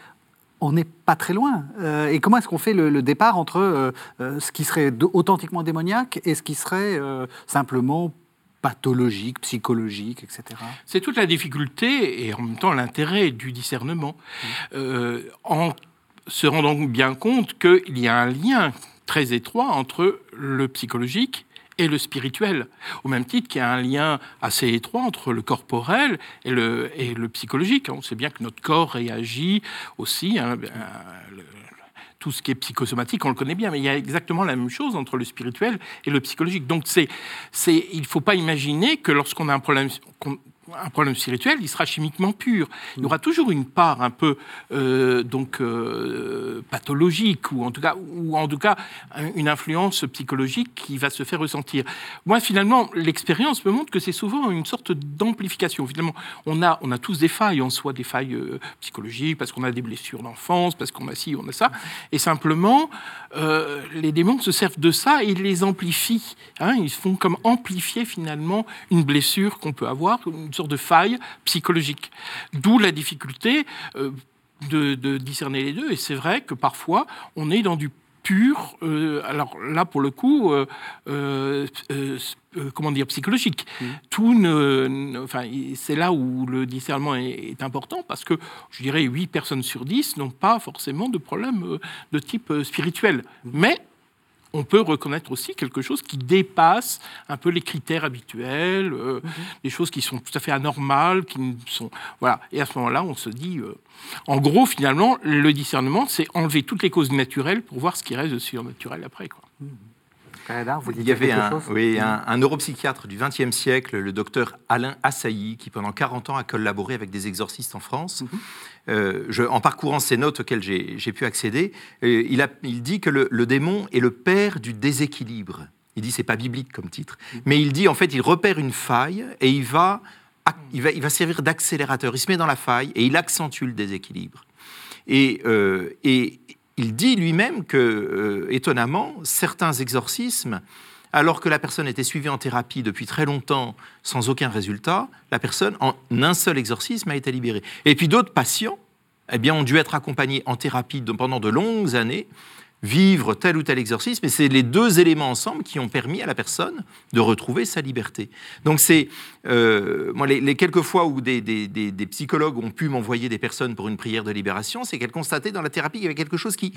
[SPEAKER 1] on n'est pas très loin. Euh, et comment est-ce qu'on fait le, départ entre euh, euh, ce qui serait authentiquement démoniaque et ce qui serait simplement pathologique, psychologique, etc.
[SPEAKER 2] C'est toute la difficulté et en même temps l'intérêt du discernement. en se rendant bien compte qu'il y a un lien très étroit entre le psychologique et le spirituel, au même titre qu'il y a un lien assez étroit entre le corporel et le, psychologique. On sait bien que notre corps réagit aussi, hein, ben, tout ce qui est psychosomatique, on le connaît bien, mais il y a exactement la même chose entre le spirituel et le psychologique. Donc il ne faut pas imaginer que lorsqu'on a un problème, un problème spirituel, il sera chimiquement pur. Il y aura toujours une part un peu euh, donc euh, pathologique ou en tout cas ou en tout cas une influence psychologique qui va se faire ressentir. Moi, finalement, l'expérience me montre que c'est souvent une sorte d'amplification. Finalement, on a on a tous des failles en soi, des failles euh, psychologiques parce qu'on a des blessures d'enfance, parce qu'on a ci, on a ça, et simplement les démons se servent de ça et les amplifient. Hein. ils font comme amplifier finalement une blessure qu'on peut avoir, une sorte de faille psychologique. D'où la difficulté euh, de, discerner les deux. Et c'est vrai que parfois, on est dans du pur, euh, alors là pour le coup, euh, comment dire, psychologique. Mmh. Tout ne, enfin, c'est là où le discernement est, important parce que je dirais 8 personnes sur 10 n'ont pas forcément de problème de type spirituel. Mmh. Mais on peut reconnaître aussi quelque chose qui dépasse un peu les critères habituels, euh, mhm. des choses qui sont tout à fait anormales, qui sont voilà. Et à ce moment-là, on se dit, euh, en gros, finalement, le discernement, c'est enlever toutes les causes naturelles pour voir ce qui reste de surnaturel après, quoi.
[SPEAKER 1] Mhm. Vous
[SPEAKER 4] Il y avait un, oui, un, neuropsychiatre du XXe siècle, le docteur Alain Assailly, qui pendant 40 ans a collaboré avec des exorcistes en France. Mhm. Euh, je, en parcourant ces notes auxquelles j'ai pu accéder, euh, il, a, il, dit que le, démon est le père du déséquilibre Il dit c'est pas biblique comme titre, mais il dit en fait il repère une faille et il va, il va, il va servir d'accélérateur. Il se met dans la faille et il accentue le déséquilibre. Et, euh, et il dit lui-même que, euh, étonnamment, certains exorcismes, alors que la personne était suivie en thérapie depuis très longtemps sans aucun résultat, la personne, en un seul exorcisme, a été libérée. Et puis d'autres patients, eh bien, ont dû être accompagnés en thérapie pendant de longues années vivre tel ou tel exorcisme, et c'est les deux éléments ensemble qui ont permis à la personne de retrouver sa liberté. Donc c'est, euh, moi, les, quelques fois où des, psychologues ont pu m'envoyer des personnes pour une prière de libération, c'est qu'elles constataient dans la thérapie qu'il y avait quelque chose qui,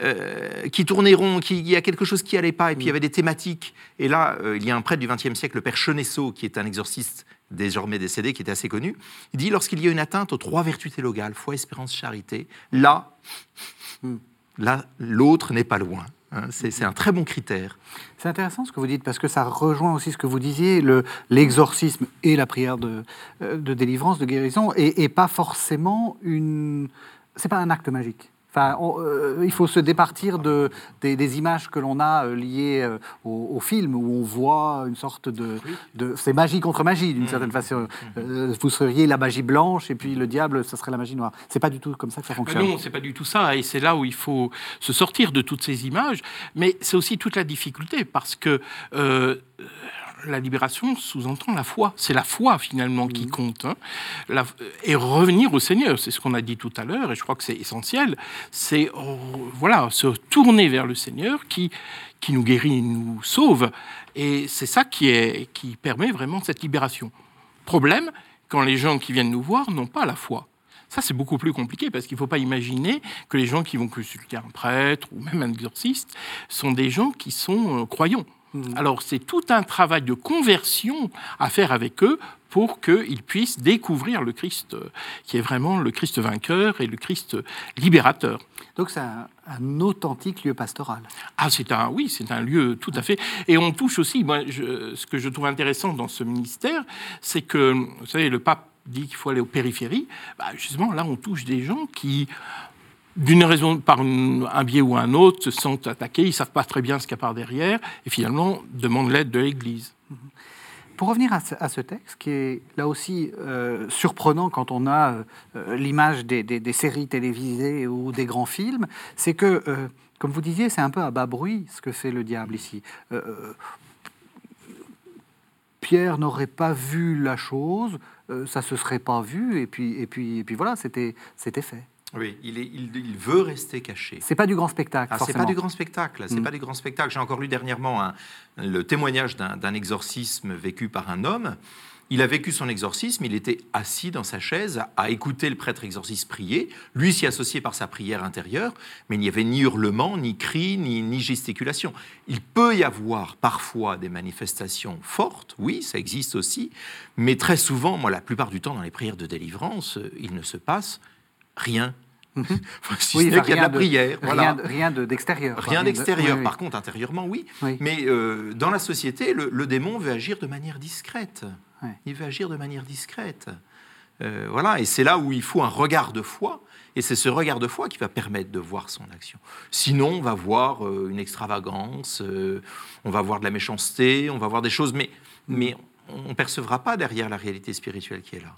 [SPEAKER 4] euh, qui tournait rond, qu'il y a quelque chose qui allait pas, et puis il y avait des thématiques. Et là, euh, il y a un prêtre du XXe siècle, le père Chenesso, qui est un exorciste désormais décédé, qui était assez connu, il dit lorsqu'il y a une atteinte aux trois vertus télogales, foi, espérance, charité, là, hmm là, l'autre n'est pas loin. Hein. c'est un très bon critère.
[SPEAKER 1] C'est intéressant ce que vous dites, parce que ça rejoint aussi ce que vous disiez, l'exorcisme et la prière de, euh, de, délivrance, de guérison, et, pas forcément une... C'est pas un acte magique. Euh, il faut se départir de, des, images que l'on a euh, liées euh, au, film, où on voit une sorte de... c'est magie contre magie, d'une mmh. certaine façon. Mmh. vous seriez la magie blanche, et puis le diable, ça serait la magie noire. C'est pas du tout comme ça que ça fonctionne.
[SPEAKER 2] Non, c'est pas du tout ça, et c'est là où il faut se sortir de toutes ces images, mais c'est aussi toute la difficulté, parce que la libération sous-entend la foi. C'est la foi finalement qui mmh. compte. Hein. et revenir au Seigneur, c'est ce qu'on a dit tout à l'heure, et je crois que c'est essentiel. C'est voilà, se tourner vers le Seigneur qui, qui nous guérit, nous sauve. Et c'est ça qui, est, qui permet vraiment cette libération. Problème, quand les gens qui viennent nous voir n'ont pas la foi. Ça, c'est beaucoup plus compliqué parce qu'il ne faut pas imaginer que les gens qui vont consulter un prêtre ou même un exorciste sont des gens qui sont euh, croyants. Mm. Alors c'est tout un travail de conversion à faire avec eux pour qu'ils puissent découvrir le Christ, euh, qui est vraiment le Christ vainqueur et le Christ libérateur.
[SPEAKER 1] Donc c'est un, authentique lieu pastoral.
[SPEAKER 2] Ah, c'est un, oui, c'est un lieu tout à fait. Et on touche aussi, moi, ce que je trouve intéressant dans ce ministère, c'est que, vous savez, le pape dit qu'il faut aller aux périphéries. Bah, justement, là, on touche des gens qui d'une raison, par un biais ou un autre, se sentent attaqués, ils ne savent pas très bien ce qu'il y a par derrière, et finalement demandent l'aide de l'Église.
[SPEAKER 1] Pour revenir à ce, texte, qui est là aussi euh, surprenant quand on a euh, l'image des, séries télévisées ou des grands films, c'est que, euh, comme vous disiez, c'est un peu à bas bruit ce que fait le diable ici. Pierre n'aurait pas vu la chose, ça se serait pas vu, et puis, et puis, et puis voilà, c'était fait.
[SPEAKER 4] Oui, il, est, il, veut rester caché.
[SPEAKER 1] C'est pas du grand spectacle.
[SPEAKER 4] Ah, c'est pas du grand spectacle. C'est mm. pas du grand spectacle. J'ai encore lu dernièrement le témoignage d'un exorcisme vécu par un homme. Il a vécu son exorcisme, il était assis dans sa chaise à écouter le prêtre exorciste prier, lui s'y associait par sa prière intérieure, mais il n'y avait ni hurlement, ni cri, ni, ni gesticulation. Il peut y avoir parfois des manifestations fortes, oui, ça existe aussi, mais très souvent, moi la plupart du temps dans les prières de délivrance, il ne se passe rien.
[SPEAKER 1] Mhm. (laughs) si oui, ce qu'il y a de la prière. Rien, rien d'extérieur.
[SPEAKER 4] rien d'extérieur. Par contre, intérieurement, oui. Mais euh, dans la société, le, démon veut agir de manière discrète. Il veut agir de manière discrète. Euh, voilà, et c'est là où il faut un regard de foi, et c'est ce regard de foi qui va permettre de voir son action. Sinon, on va voir euh, une extravagance, on va voir de la méchanceté, on va voir des choses, mais, mais on ne percevra pas derrière la réalité spirituelle qui est là.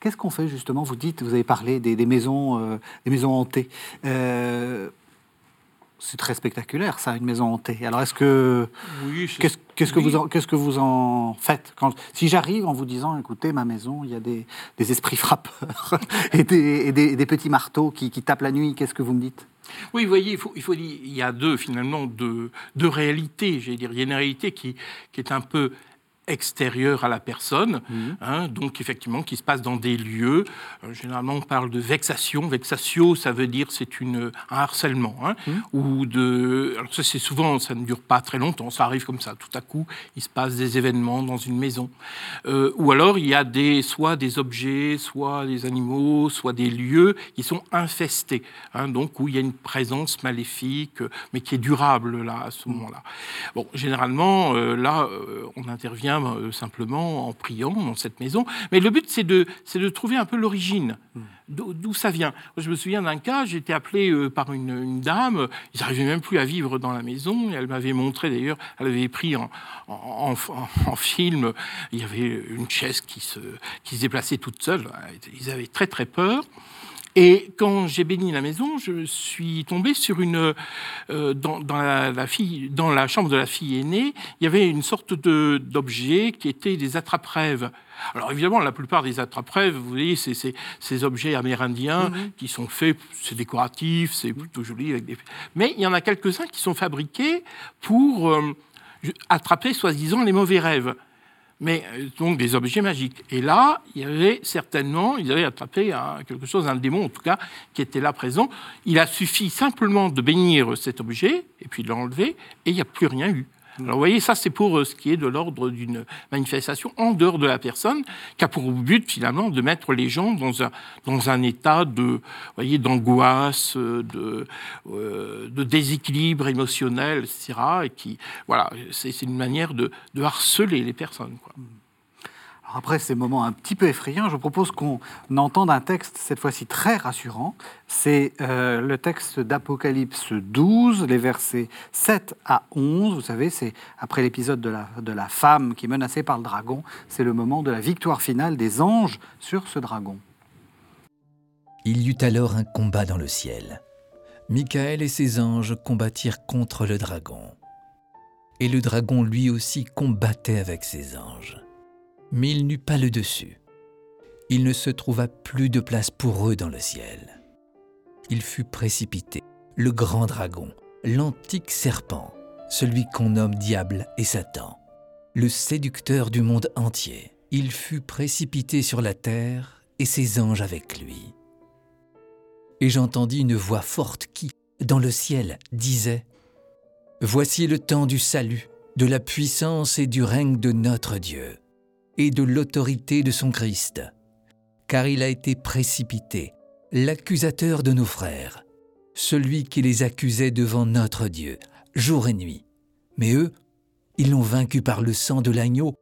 [SPEAKER 1] Qu'est-ce qu'on fait justement? Vous dites, vous avez parlé des, maisons, euh, des maisons hantées. Euh, c'est très spectaculaire, ça, une maison hantée. Alors, est-ce que qu'est-ce que vous en, qu'est-ce que vous en faites quand si j'arrive en vous disant, écoutez, ma maison, il y a des, esprits frappeurs (laughs) et, des, petits marteaux qui, tapent la nuit, qu'est-ce que vous me dites?
[SPEAKER 2] Oui, vous voyez, il faut, il faut dire, il y a deux finalement deux, deux réalités. J'ai dire, il y a une réalité qui, qui est un peu extérieur à la personne, mhm. hein, donc effectivement qui se passe dans des lieux. Euh, généralement, on parle de vexation. Vexatio, ça veut dire c'est une un harcèlement, hein, mhm. ou de. Alors ça, c'est souvent, ça ne dure pas très longtemps. Ça arrive comme ça. Tout à coup, il se passe des événements dans une maison, euh, ou alors il y a des soit des objets, soit des animaux, soit des lieux qui sont infestés, hein, donc où il y a une présence maléfique, mais qui est durable là à ce moment-là. Bon, généralement, euh, là, on intervient vient euh, simplement en priant dans cette maison. Mais le but, c'est de, de trouver un peu l'origine, hmm. d'où ça vient? Je me souviens d'un cas, j'ai été appelé euh, par une, dame, ils n'arrivaient même plus à vivre dans la maison, elle m'avait montré d'ailleurs, elle avait pris en, en, en, film, il y avait une chaise qui se, qui se déplaçait toute seule, ils avaient très très peur. Et quand j'ai béni la maison, je suis tombé sur une euh, dans, la, fille, dans la chambre de la fille aînée, il y avait une sorte de d'objet qui était des attrape-rêves. Alors évidemment, la plupart des attrape-rêves, vous voyez, c'est ces objets amérindiens mhm. qui sont faits, c'est décoratif, c'est plutôt joli. Avec des... Mais il y en a quelques-uns qui sont fabriqués pour euh, attraper soi-disant les mauvais rêves mais euh, donc des objets magiques. Et là, il y avait certainement, ils avaient attrapé quelque chose, un démon en tout cas, qui était là présent. Il a suffi simplement de bénir cet objet, et puis de l'enlever, et il n'y a plus rien eu. Alors vous voyez, ça c'est pour euh, ce qui est de l'ordre d'une manifestation en dehors de la personne, qui a pour but finalement de mettre les gens dans un, dans un état de, voyez, d'angoisse, de, euh, de déséquilibre émotionnel, etc. Et qui, voilà, c'est une manière de, harceler les personnes.
[SPEAKER 1] Après ces moments un petit peu effrayants, je propose qu'on entende un texte, cette fois-ci très rassurant. C'est euh, le texte d'Apocalypse 12, les versets 7 à 11. Vous savez, c'est après l'épisode de la, de la femme qui est menacée par le dragon. C'est le moment de la victoire finale des anges sur ce dragon.
[SPEAKER 5] Il y eut alors un combat dans le ciel. Michael et ses anges combattirent contre le dragon. Et le dragon lui aussi combattait avec ses anges mais il n'eut pas le dessus. Il ne se trouva plus de place pour eux dans le ciel. Il fut précipité, le grand dragon, l'antique serpent, celui qu'on nomme diable et Satan, le séducteur du monde entier. Il fut précipité sur la terre et ses anges avec lui. Et j'entendis une voix forte qui, dans le ciel, disait Voici le temps du salut, de la puissance et du règne de notre Dieu et de l'autorité de son Christ, car il a été précipité, l'accusateur de nos frères, celui qui les accusait devant notre Dieu, jour et nuit. Mais eux, ils l'ont vaincu par le sang de l'agneau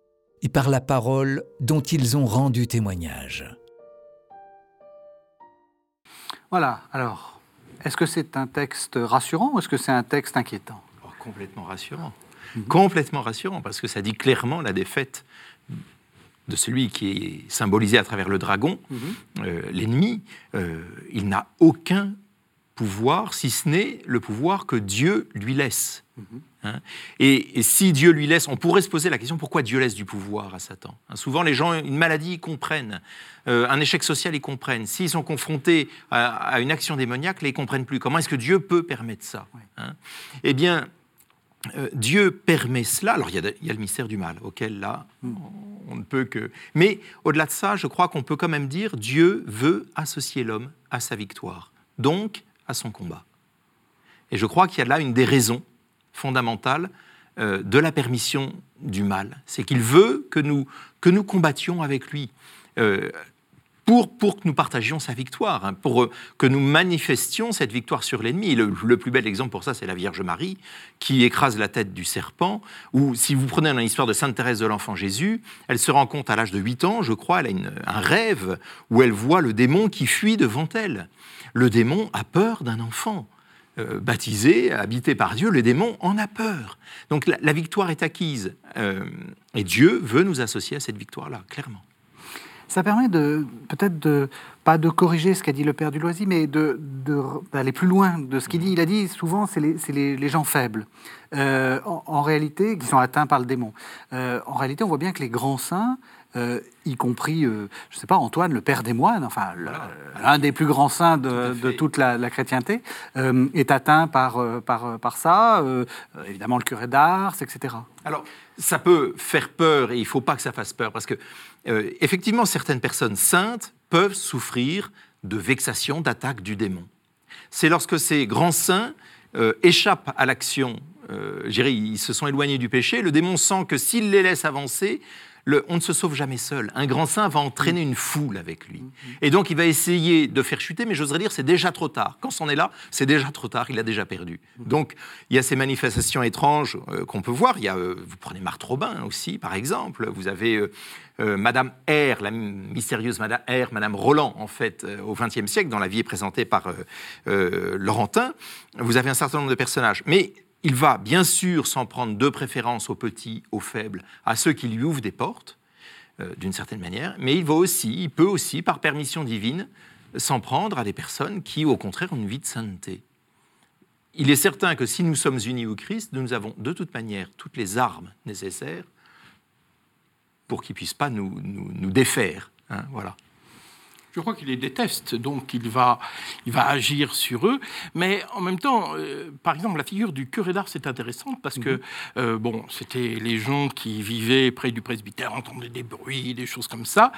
[SPEAKER 5] et par la parole dont ils ont rendu témoignage.
[SPEAKER 1] Voilà, alors, est-ce que c'est un texte rassurant ou est-ce que c'est un texte inquiétant?
[SPEAKER 4] Oh, Complètement rassurant. Mhm. Complètement rassurant, parce que ça dit clairement la défaite de celui qui est symbolisé à travers le dragon, mhm. euh, l'ennemi, euh, il n'a aucun pouvoir, si ce n'est le pouvoir que Dieu lui laisse. Mhm. Hein. et, si Dieu lui laisse, on pourrait se poser la question pourquoi Dieu laisse du pouvoir à Satan hein, Souvent, les gens, une maladie, ils comprennent. Euh, un échec social, ils comprennent. S'ils sont confrontés à, une action démoniaque, ils ne comprennent plus. Comment est-ce que Dieu peut permettre ça hein? Eh bien, euh, Dieu permet cela. Alors, il y, a, le mystère du mal, auquel là, hmm. on, ne peut que. Mais au-delà de ça, je crois qu'on peut quand même dire Dieu veut associer l'homme à sa victoire, donc à son combat. Et je crois qu'il y a là une des raisons fondamentales euh, de la permission du mal. C'est qu'il veut que nous, que nous combattions avec lui. Euh, pour, que nous partagions sa victoire, hein, pour euh, que nous manifestions cette victoire sur l'ennemi. Le, plus bel exemple pour ça, c'est la Vierge Marie, qui écrase la tête du serpent, ou si vous prenez l'histoire de Sainte Thérèse de l'Enfant Jésus, elle se rend compte à l'âge de 8 ans, je crois, elle a un rêve où elle voit le démon qui fuit devant elle. Le démon a peur d'un enfant. Euh, baptisé, habité par Dieu, le démon en a peur. Donc la, victoire est acquise. Euh, et Dieu veut nous associer à cette victoire-là, clairement.
[SPEAKER 1] Ça permet de peut-être de pas de corriger ce qu'a dit le père du loisir, mais d'aller de, plus loin de ce qu'il dit. Il a dit souvent c'est les, les, les, gens faibles, euh, en, réalité, qui sont atteints par le démon. Euh, en réalité, on voit bien que les grands saints, euh, y compris, je ne sais pas, Antoine, le père des moines, enfin l'un des plus grands saints de, de toute la, la chrétienté, est atteint par, par, par ça. évidemment, le curé d'Ars, etc.
[SPEAKER 4] Alors, ça peut faire peur et il ne faut pas que ça fasse peur parce que euh, effectivement, certaines personnes saintes peuvent souffrir de vexation, d'attaque du démon. C'est lorsque ces grands saints euh, échappent à l'action, euh, ils se sont éloignés du péché, le démon sent que s'il les laisse avancer, le, on ne se sauve jamais seul. Un grand saint va entraîner une foule avec lui. Et donc il va essayer de faire chuter, mais j'oserais dire c'est déjà trop tard. Quand on est là, c'est déjà trop tard, il a déjà perdu. Donc il y a ces manifestations étranges euh, qu'on peut voir. Il y a, euh, vous prenez Marthe Robin aussi, par exemple. Vous avez euh, Madame R, la mystérieuse Madame R, Madame Roland, en fait, au XXe siècle, dont la vie est présentée par Laurentin. Vous avez un certain nombre de personnages. Mais il va bien sûr s'en prendre de préférence aux petits, aux faibles, à ceux qui lui ouvrent des portes, euh, d'une certaine manière, mais il va aussi, il peut aussi, par permission divine, s'en prendre à des personnes qui, au contraire, ont une vie de sainteté. Il est certain que si nous sommes unis au Christ, nous avons de toute manière toutes les armes nécessaires pour qu'il ne puisse pas nous, défaire. Hein, voilà.
[SPEAKER 2] Je crois qu'il les déteste, donc il va, il va agir sur eux. Mais en même temps, euh, par exemple, la figure du curé d'art, c'est intéressante parce que, mhm. euh, bon, c'était les gens qui vivaient près du presbytère, entendaient des bruits, des choses comme ça,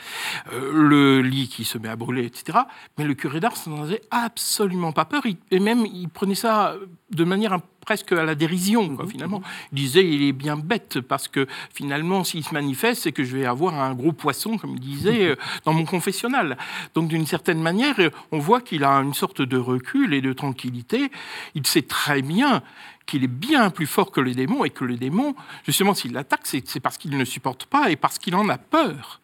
[SPEAKER 2] euh, le lit qui se met à brûler, etc. Mais le curé d'art, ça n'en avait absolument pas peur. et même, il prenait ça de manière un presque à la dérision, mhm. finalement. Il disait, il est bien bête, parce que finalement, s'il se manifeste, c'est que je vais avoir un gros poisson, comme il disait, (laughs) euh, dans mon confessionnal. Donc, d'une certaine manière, on voit qu'il a une sorte de recul et de tranquillité. Il sait très bien qu'il est bien plus fort que les démons et que les démons, justement, s'il l'attaque, c'est parce qu'il ne supporte pas et parce qu'il en a peur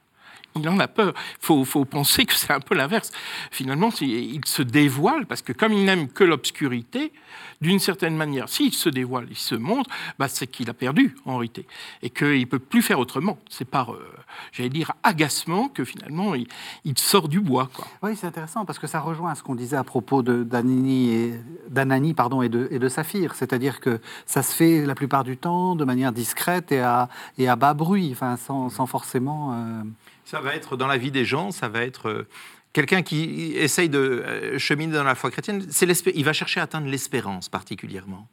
[SPEAKER 2] il en a peur. Il faut, penser que c'est un peu l'inverse. Finalement, il se dévoile, parce que comme il n'aime que l'obscurité, d'une certaine manière, s'il se dévoile, il se montre, bah, c'est qu'il a perdu, en réalité, et qu'il ne peut plus faire autrement. C'est par, euh, j'allais dire, agacement que finalement, il, sort du bois.
[SPEAKER 1] Oui, c'est intéressant, parce que ça rejoint ce qu'on disait à propos d'Anani et, de, Saphir. C'est-à-dire que ça se fait la plupart du temps de manière discrète et à, bas bruit, sans forcément... Euh,
[SPEAKER 4] ça va être dans la vie des gens, ça va être euh, quelqu'un qui essaye de euh, cheminer dans la foi chrétienne. il va chercher à atteindre l'espérance particulièrement.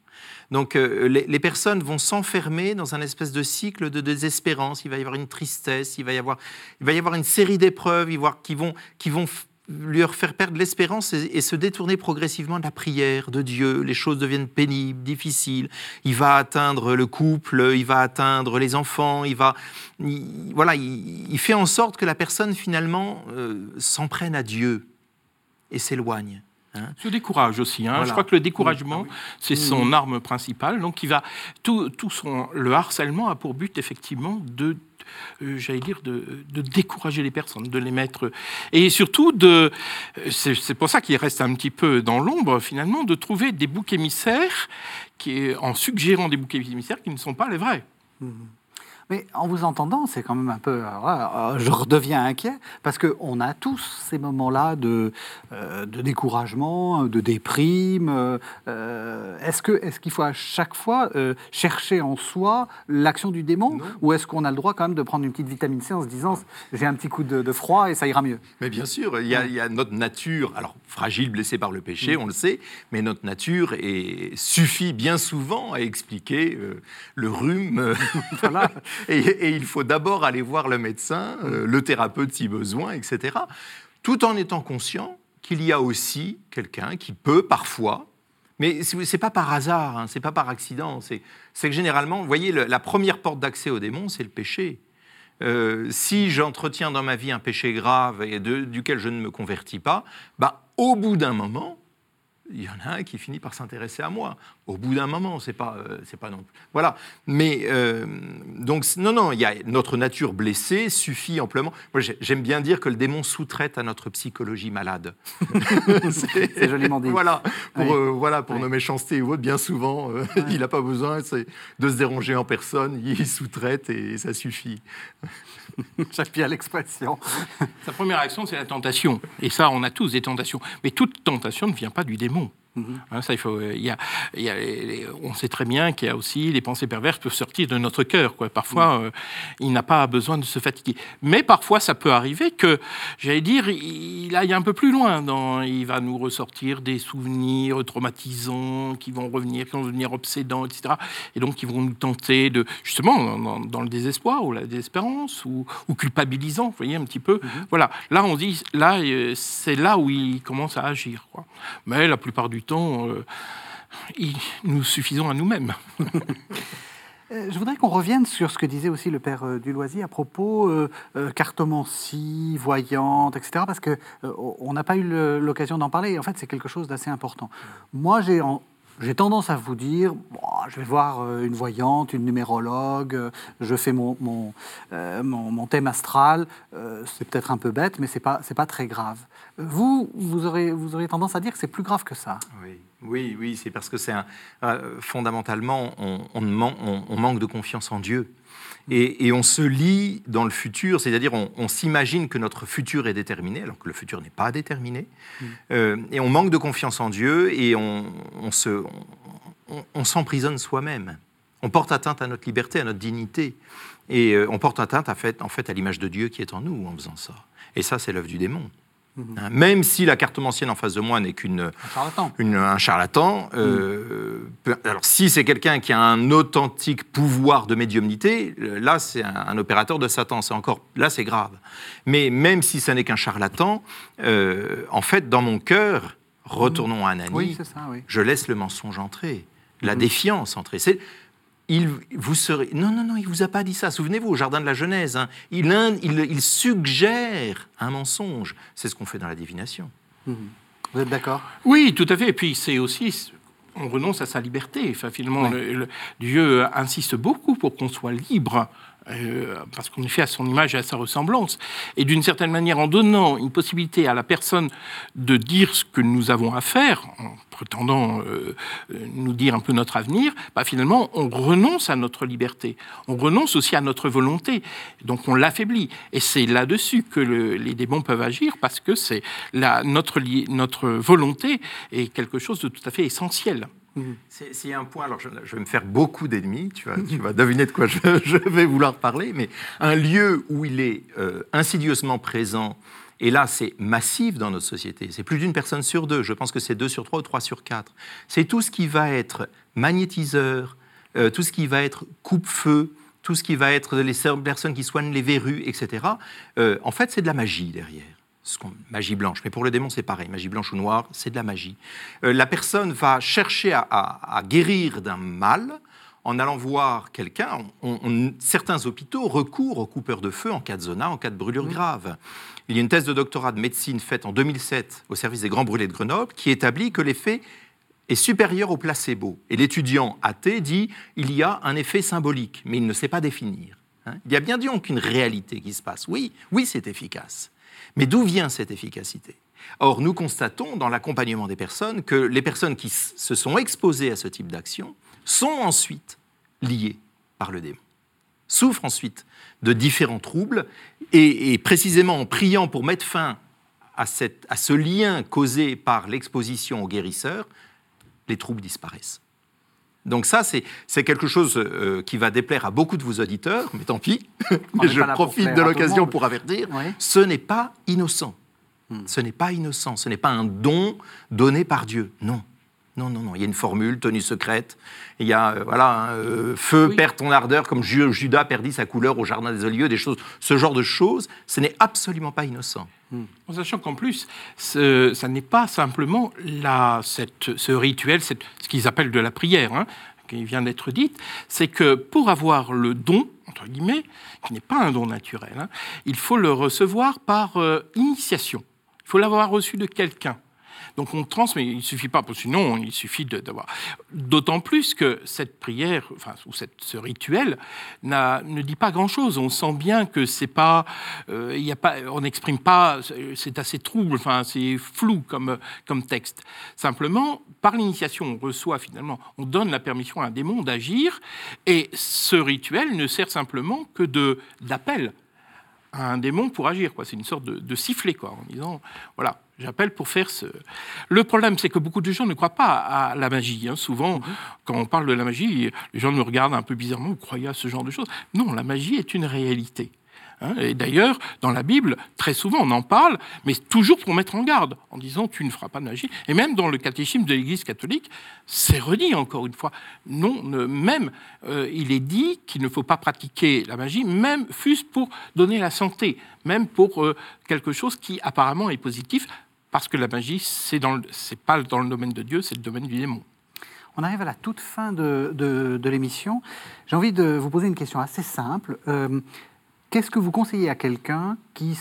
[SPEAKER 4] Donc euh, les, personnes vont s'enfermer dans un espèce de cycle de désespérance. Il va y avoir une tristesse, il va y avoir, une série d'épreuves qui vont, qui vont lui faire perdre l'espérance et, se détourner progressivement de la prière, de Dieu. Les choses deviennent pénibles, difficiles. Il va atteindre le couple, il va atteindre les enfants, il va, voilà, il, fait en sorte que la personne finalement euh, s'en prenne à Dieu et s'éloigne.
[SPEAKER 2] Hein. Se décourage aussi. Hein. Je crois que le découragement, ah c'est son arme principale. Donc, il va tout, tout son le harcèlement a pour but effectivement de j'allais dire, de, décourager les personnes, de les mettre. Et surtout, de, c'est pour ça qu'il reste un petit peu dans l'ombre, finalement, de trouver des boucs émissaires, qui, en suggérant des boucs émissaires qui ne sont pas les vrais. Mmh.
[SPEAKER 1] Mais en vous entendant, c'est quand même un peu. Euh, je redeviens inquiet parce qu'on a tous ces moments-là de, euh, de découragement, de déprime. Euh, est-ce qu'il est qu'il faut à chaque fois chercher en soi l'action du démon Ou est-ce qu'on a le droit quand même de prendre une petite vitamine C en se disant j'ai un petit coup de, froid et ça ira mieux?
[SPEAKER 4] Mais bien sûr, il y, a, il y, a, notre nature, alors fragile, blessée par le péché, mm. on le sait, mais notre nature est, suffit bien souvent à expliquer le rhume. voilà. (laughs) (laughs) Et, il faut d'abord aller voir le médecin, euh, le thérapeute si besoin, etc. Tout en étant conscient qu'il y a aussi quelqu'un qui peut parfois, mais ce n'est pas par hasard, hein, ce n'est pas par accident, c'est que généralement, vous voyez, la première porte d'accès au démon, c'est le péché. Euh, si j'entretiens dans ma vie un péché grave et duquel je ne me convertis pas, bah, au bout d'un moment, il y en a un qui finit par s'intéresser à moi. Au bout d'un moment, c'est pas, euh, c'est pas non plus. Voilà. Mais euh, donc non, non, il y a notre nature blessée suffit amplement. Moi, j'aime bien dire que le démon sous-traite à notre psychologie malade. (laughs)
[SPEAKER 1] c'est joliment dit.
[SPEAKER 4] Voilà. Pour euh, voilà pour nos méchancetés ou autres, bien souvent, il n'a pas besoin de se déranger en personne. Il sous-traite et ça suffit. (laughs)
[SPEAKER 1] J'appuie l'expression.
[SPEAKER 2] Sa première action, c'est la tentation. Et ça, on a tous des tentations. Mais toute tentation ne vient pas du démon. Mhm. Hein, ça, il faut, il y a, on sait très bien qu'il y a aussi les pensées perverses peuvent sortir de notre cœur. Quoi. Parfois, euh, il n'a pas besoin de se fatiguer. Mais parfois, ça peut arriver que, j'allais dire, il aille un peu plus loin. Dans, il va nous ressortir des souvenirs traumatisants qui vont revenir, qui vont devenir obsédants, etc. Et donc, ils vont nous tenter de, justement, dans, le désespoir ou la désespérance ou, culpabilisant, vous voyez, un petit peu. Mhm. Voilà. Là, on dit, là, euh, c'est là où il commence à agir. Quoi. Mais la plupart du temps, euh, nous suffisons à nous-mêmes. (laughs)
[SPEAKER 1] Euh, Je voudrais qu'on revienne sur ce que disait aussi le père euh, Duloisier à propos euh, cartomancie, voyante, etc. Parce que on n'a pas eu l'occasion d'en parler. En fait, c'est quelque chose d'assez important. Moi, j'ai en- j'ai tendance à vous dire, je vais voir euh, une voyante, une numérologue, euh, je fais mon, mon, euh, mon- thème astral. c'est peut-être un peu bête, mais c'est pas c'est pas très grave. Vous, vous aurez vous aurez tendance à dire que c'est plus grave que ça.
[SPEAKER 4] Oui, oui, oui, c'est parce que c'est euh, fondamentalement, on manque de confiance en Dieu. Et, et on se lie dans le futur, c'est-à-dire on, on s'imagine que notre futur est déterminé, alors que le futur n'est pas déterminé. Euh, et on manque de confiance en Dieu et on, on se, on, on s'emprisonne soi-même. On porte atteinte à notre liberté, à notre dignité. Et euh, on porte atteinte à fait, en fait à l'image de Dieu qui est en nous en faisant ça. Et ça, c'est l'œuvre du démon. Hein, Même si la cartomancienne en face de moi n'est qu'une
[SPEAKER 1] Un charlatan.
[SPEAKER 4] une- un charlatan. euh, peu- alors, si c'est quelqu'un qui a un authentique pouvoir de médiumnité, euh, là, c'est un, un opérateur de Satan. C'est encore là, c'est grave. Mais même si ça n'est qu'un charlatan, euh, en fait, dans mon cœur, retournons à Anani.
[SPEAKER 1] Oui, c'est ça, oui.
[SPEAKER 4] je laisse le mensonge entrer, la défiance entrer. C'est il vous serez non non non il vous a pas dit ça. Souvenez-vous au jardin de la Genèse, hein, il, in- il il suggère un mensonge. C'est ce qu'on fait dans la divination.
[SPEAKER 1] Vous êtes d'accord?
[SPEAKER 2] Oui, tout à fait. Et puis c'est aussi, on renonce à sa liberté. Enfin, finalement,
[SPEAKER 1] Ouais.
[SPEAKER 2] le- le- Dieu insiste beaucoup pour qu'on soit libre. Euh, parce qu'on est fait à son image et à sa ressemblance. Et d'une certaine manière, en donnant une possibilité à la personne de dire ce que nous avons à faire, en prétendant euh, nous dire un peu notre avenir, bah, finalement, on renonce à notre liberté. On renonce aussi à notre volonté. Donc on l'affaiblit. Et c'est là-dessus que le- les démons peuvent agir, parce que c'est notre, notre volonté est quelque chose de tout à fait essentiel.
[SPEAKER 4] C'est c'est un point, alors je, vais me faire beaucoup d'ennemis, tu vas, deviner de quoi je, (laughs) je vais vouloir parler, mais un lieu où il est euh, insidieusement présent, et là c'est massif dans notre société, c'est plus d'une personne sur deux, je pense que c'est deux sur trois ou trois sur quatre, c'est tout ce qui va être magnétiseur, euh, tout ce qui va être coupe-feu, tout ce qui va être les personnes qui soignent les verrues, etc. Euh, en fait, c'est de la magie derrière. Ce qu'on- magie blanche, mais pour le démon c'est pareil, magie blanche ou noire, c'est de la magie. Euh, la personne va chercher à, à- à guérir d'un mal en allant voir quelqu'un. On- on- certains hôpitaux recourent aux coupeurs de feu en cas de zona, en cas de brûlure grave. Il y a une thèse de doctorat de médecine faite en 2007 au service des grands brûlés de Grenoble qui établit que l'effet est supérieur au placebo. Et l'étudiant athée dit il y a un effet symbolique, mais il ne sait pas définir. hein. Il y a bien donc une réalité qui se passe. Oui, oui, c'est efficace. Mais d'où vient cette efficacité? Or, nous constatons dans l'accompagnement des personnes que les personnes qui se sont exposées à ce type d'action sont ensuite liées par le démon, souffrent ensuite de différents troubles, et, et précisément en priant pour mettre fin à, cette- à ce lien causé par l'exposition au guérisseur, les troubles disparaissent. Donc ça, c'est quelque chose euh, qui va déplaire à beaucoup de vos auditeurs, mais tant pis, (laughs) je profite de l'occasion pour avertir,
[SPEAKER 1] Oui.
[SPEAKER 4] ce n'est pas innocent. Ce n'est pas innocent, ce n'est pas un don donné par Dieu. Non. Non, non, non. Il y a une formule, tenue secrète. Il y a, euh, voilà, hein, euh, feu,
[SPEAKER 2] Oui.
[SPEAKER 4] perd ton ardeur, comme Ju- Judas perdit sa couleur au jardin des Oliviers, des choses, ce genre de choses. Ce n'est absolument pas innocent.
[SPEAKER 2] En sachant qu'en plus, ce, ça n'est pas simplement la, cette, ce rituel, cette- ce qu'ils appellent de la prière, hein, qui vient d'être dite, c'est que pour avoir le don, entre guillemets, qui n'est pas un don naturel, hein, il faut le recevoir par euh, initiation. Il faut l'avoir reçu de quelqu'un. Donc on transmet, il ne suffit pas, parce sinon il suffit d'avoir. D'autant plus que cette prière, enfin, ou ce rituel, ne dit pas grand-chose. On sent bien que c'est pas, euh, y a pas, on n'exprime pas, c'est assez trouble, enfin c'est flou comme, comme texte. Simplement, par l'initiation, on reçoit finalement, on donne la permission à un démon d'agir, et ce rituel ne sert simplement que de d'appel à un démon pour agir. C'est une sorte de, de sifflet, quoi, en disant, voilà, j'appelle pour faire ce... Le problème, c'est que beaucoup de gens ne croient pas à la magie. hein. Souvent, quand on parle de la magie, les gens nous regardent un peu bizarrement, vous croyez à ce genre de choses Non, la magie est une réalité. hein. Et d'ailleurs, dans la Bible, très souvent, on en parle, mais toujours pour mettre en garde, en disant tu ne feras pas de magie. Et même dans le catéchisme de l'Église catholique, c'est redit encore une fois. Non, ne- même euh, il est dit qu'il ne faut pas pratiquer la magie, même fût-ce pour donner la santé, même pour euh, quelque chose qui apparemment est positif, parce que la magie, c'est c'est pas dans le domaine de Dieu, c'est le domaine du démon.
[SPEAKER 1] On arrive à la toute fin de, de- de l'émission. J'ai envie de vous poser une question assez simple. Euh, Qu'est-ce que vous conseillez à quelqu'un qui,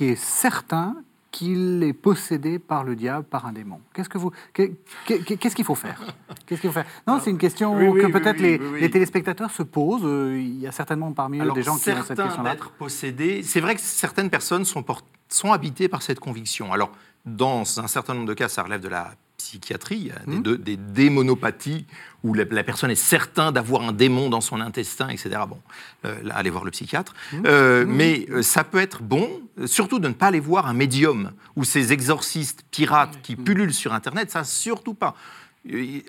[SPEAKER 1] est certain qu'il est possédé par le diable, par un démon? Qu'est-ce que vous, qu'est- qu'est- qu'est-ce qu'il faut faire? Qu'est-ce qu'il faut faire? Non, c'est une question
[SPEAKER 4] oui, oui,
[SPEAKER 1] que
[SPEAKER 4] oui,
[SPEAKER 1] peut-être
[SPEAKER 4] oui,
[SPEAKER 1] les,
[SPEAKER 4] oui, oui.
[SPEAKER 1] les téléspectateurs se posent. Euh, Il y a certainement parmi eux
[SPEAKER 4] Alors,
[SPEAKER 1] des gens qui ont cette
[SPEAKER 4] certains
[SPEAKER 1] question-là.
[SPEAKER 4] d'être possédés. C'est vrai que certaines personnes sont, sont habitées par cette conviction. Alors, dans un certain nombre de cas, ça relève de la psychiatrie, a des, de- des démonopathies où la, la personne est certain d'avoir un démon dans son intestin, etc. Bon, euh, là, allez voir le psychiatre.
[SPEAKER 1] Mhm.
[SPEAKER 4] Euh, Mais euh, ça peut être bon, euh, surtout de ne pas aller voir un médium ou ces exorcistes pirates qui pullulent sur Internet, ça surtout pas.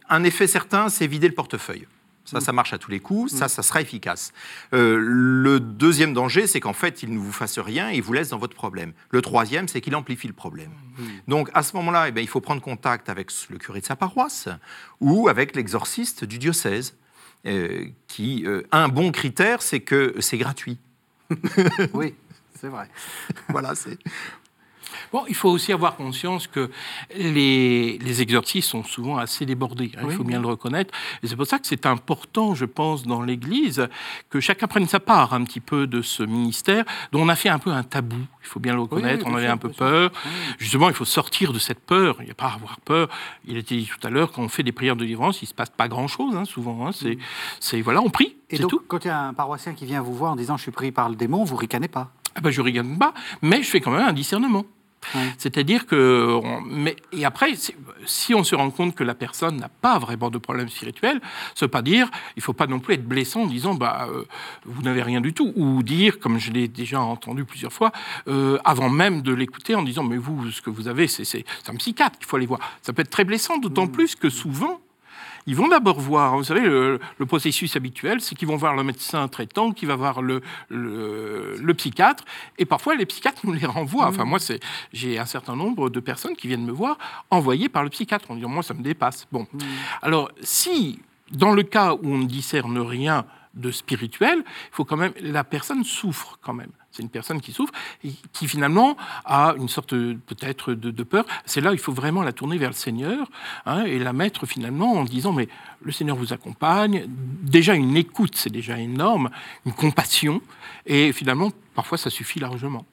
[SPEAKER 4] Un effet certain, c'est vider le portefeuille. Ça, ça marche à tous les coups, ça, ça sera efficace. Euh, le deuxième danger, c'est qu'en fait, il ne vous fasse rien et il vous laisse dans votre problème. Le troisième, c'est qu'il amplifie le problème. Donc, à ce moment-là, eh bien, il faut prendre contact avec le curé de sa paroisse ou avec l'exorciste du diocèse. euh, qui, euh, un bon critère, c'est que c'est gratuit. (laughs)
[SPEAKER 1] Oui, c'est vrai.
[SPEAKER 4] voilà, c'est.
[SPEAKER 2] Bon, il faut aussi avoir conscience que les, les exorcistes sont souvent assez débordés, hein, il faut bien le reconnaître. Et c'est pour ça que c'est important, je pense, dans l'Église, que chacun prenne sa part un petit peu de ce ministère, dont on a fait un peu un tabou, il faut bien le reconnaître,
[SPEAKER 1] oui,
[SPEAKER 2] on avait un peu peur. Justement, il faut sortir de cette peur, il n'y a pas à avoir peur. Il a été dit tout à l'heure, quand on fait des prières de délivrance, il ne se passe pas grand-chose, hein, souvent. hein, c'est, c'est, voilà, on prie,
[SPEAKER 1] Mm. Et
[SPEAKER 2] c'est
[SPEAKER 1] donc,
[SPEAKER 2] tout.
[SPEAKER 1] quand il y a un paroissien qui vient vous voir en disant je suis pris par le démon, vous ricanez pas?
[SPEAKER 2] Ah ben, je rigole pas, mais je fais quand même un discernement. C'est-à-dire que, on- mais, et après, si on se rend compte que la personne n'a pas vraiment de problème spirituel, ça veut pas dire, il faut pas non plus être blessant en disant, bah, euh, vous n'avez rien du tout, ou dire, comme je l'ai déjà entendu plusieurs fois, euh, avant même de l'écouter, en disant, mais vous, ce que vous avez, c'est un psychiatre qu'il faut aller voir. Ça peut être très blessant, d'autant plus que souvent, ils vont d'abord voir, vous savez, le, le processus habituel, c'est qu'ils vont voir le médecin traitant, qui va voir le, le, le psychiatre, et parfois les psychiatres nous les renvoient. Enfin, moi, c'est- j'ai un certain nombre de personnes qui viennent me voir envoyées par le psychiatre, en disant, moi, ça me dépasse. Bon. Alors, si, dans le cas où on ne discerne rien de spirituel, il faut quand même, la personne souffre quand même. C'est une personne qui souffre qui finalement a une sorte peut-être de, de peur. C'est là il faut vraiment la tourner vers le Seigneur hein, et la mettre finalement en disant mais le Seigneur vous accompagne. Déjà une écoute, c'est déjà énorme, une compassion et finalement parfois ça suffit largement.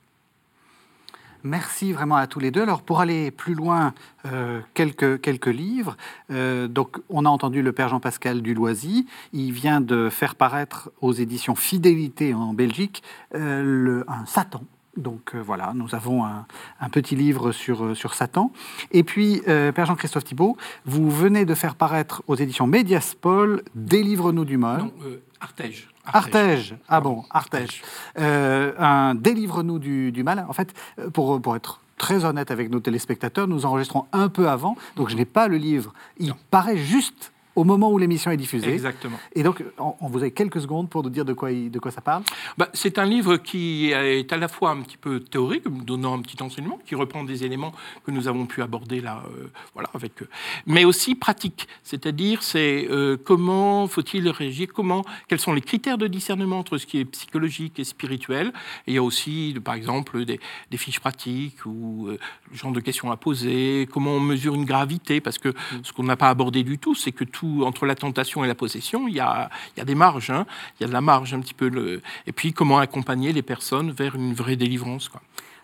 [SPEAKER 1] Merci vraiment à tous les deux. Alors pour aller plus loin, euh, quelques, livres. Euh, donc on a entendu le père Jean-Pascal Duloisy. Il vient de faire paraître aux éditions Fidélité en Belgique euh, un Satan. Donc euh, voilà, nous avons un, un petit livre sur, euh, sur Satan. Et puis, euh, Père Jean-Christophe Thibault, vous venez de faire paraître aux éditions Médiaspol Délivre-nous du mal.
[SPEAKER 2] Non, euh, Artege.
[SPEAKER 1] Artege, ah bon, Artege. Un délivre-nous du, du mal. En fait, pour, pour être très honnête avec nos téléspectateurs, nous enregistrons un peu avant, donc je n'ai pas le livre. Il
[SPEAKER 2] Non.
[SPEAKER 1] paraît juste au moment où l'émission est diffusée.
[SPEAKER 2] Exactement.
[SPEAKER 1] Et donc, on, on vous avez quelques secondes pour nous dire de quoi, il- de quoi ça parle.
[SPEAKER 2] Bah, c'est un livre qui est à la fois un petit peu théorique, donnant un petit enseignement, qui reprend des éléments que nous avons pu aborder là, euh, voilà, avec eux, mais aussi pratique. C'est-à-dire, c'est euh, comment faut-il réagir, comment, quels sont les critères de discernement entre ce qui est psychologique et spirituel. Et il y a aussi, par exemple, des, des fiches pratiques ou euh, le genre de questions à poser, comment on mesure une gravité, parce que ce qu'on n'a pas abordé du tout, c'est que tout entre la tentation et la possession, il y a, des marges, hein. il y a de la marge un petit peu. Et puis comment accompagner les personnes vers une vraie délivrance.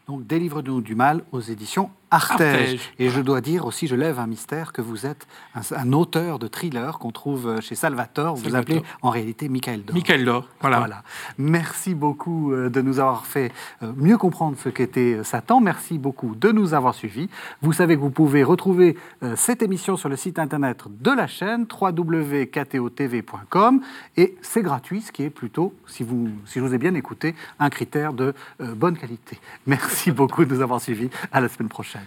[SPEAKER 1] Donc, Délivre-nous du mal aux éditions Artege. Et je dois dire aussi, je lève un mystère, que vous êtes un, un auteur de thriller qu'on trouve chez Salvatore. Vous vous
[SPEAKER 2] Salvatore.
[SPEAKER 1] appelez en réalité Michael Dor.
[SPEAKER 2] Michael Dor, voilà.
[SPEAKER 1] Voilà. Merci beaucoup euh, de nous avoir fait euh, mieux comprendre ce qu'était euh, Satan. Merci beaucoup de nous avoir suivis. Vous savez que vous pouvez retrouver euh, cette émission sur le site internet de la chaîne www.ktotv.com et c'est gratuit, ce qui est plutôt, si, vous, si je vous ai bien écouté, un critère de euh, bonne qualité. Merci beaucoup de nous avoir suivis. À la semaine prochaine.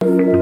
[SPEAKER 1] you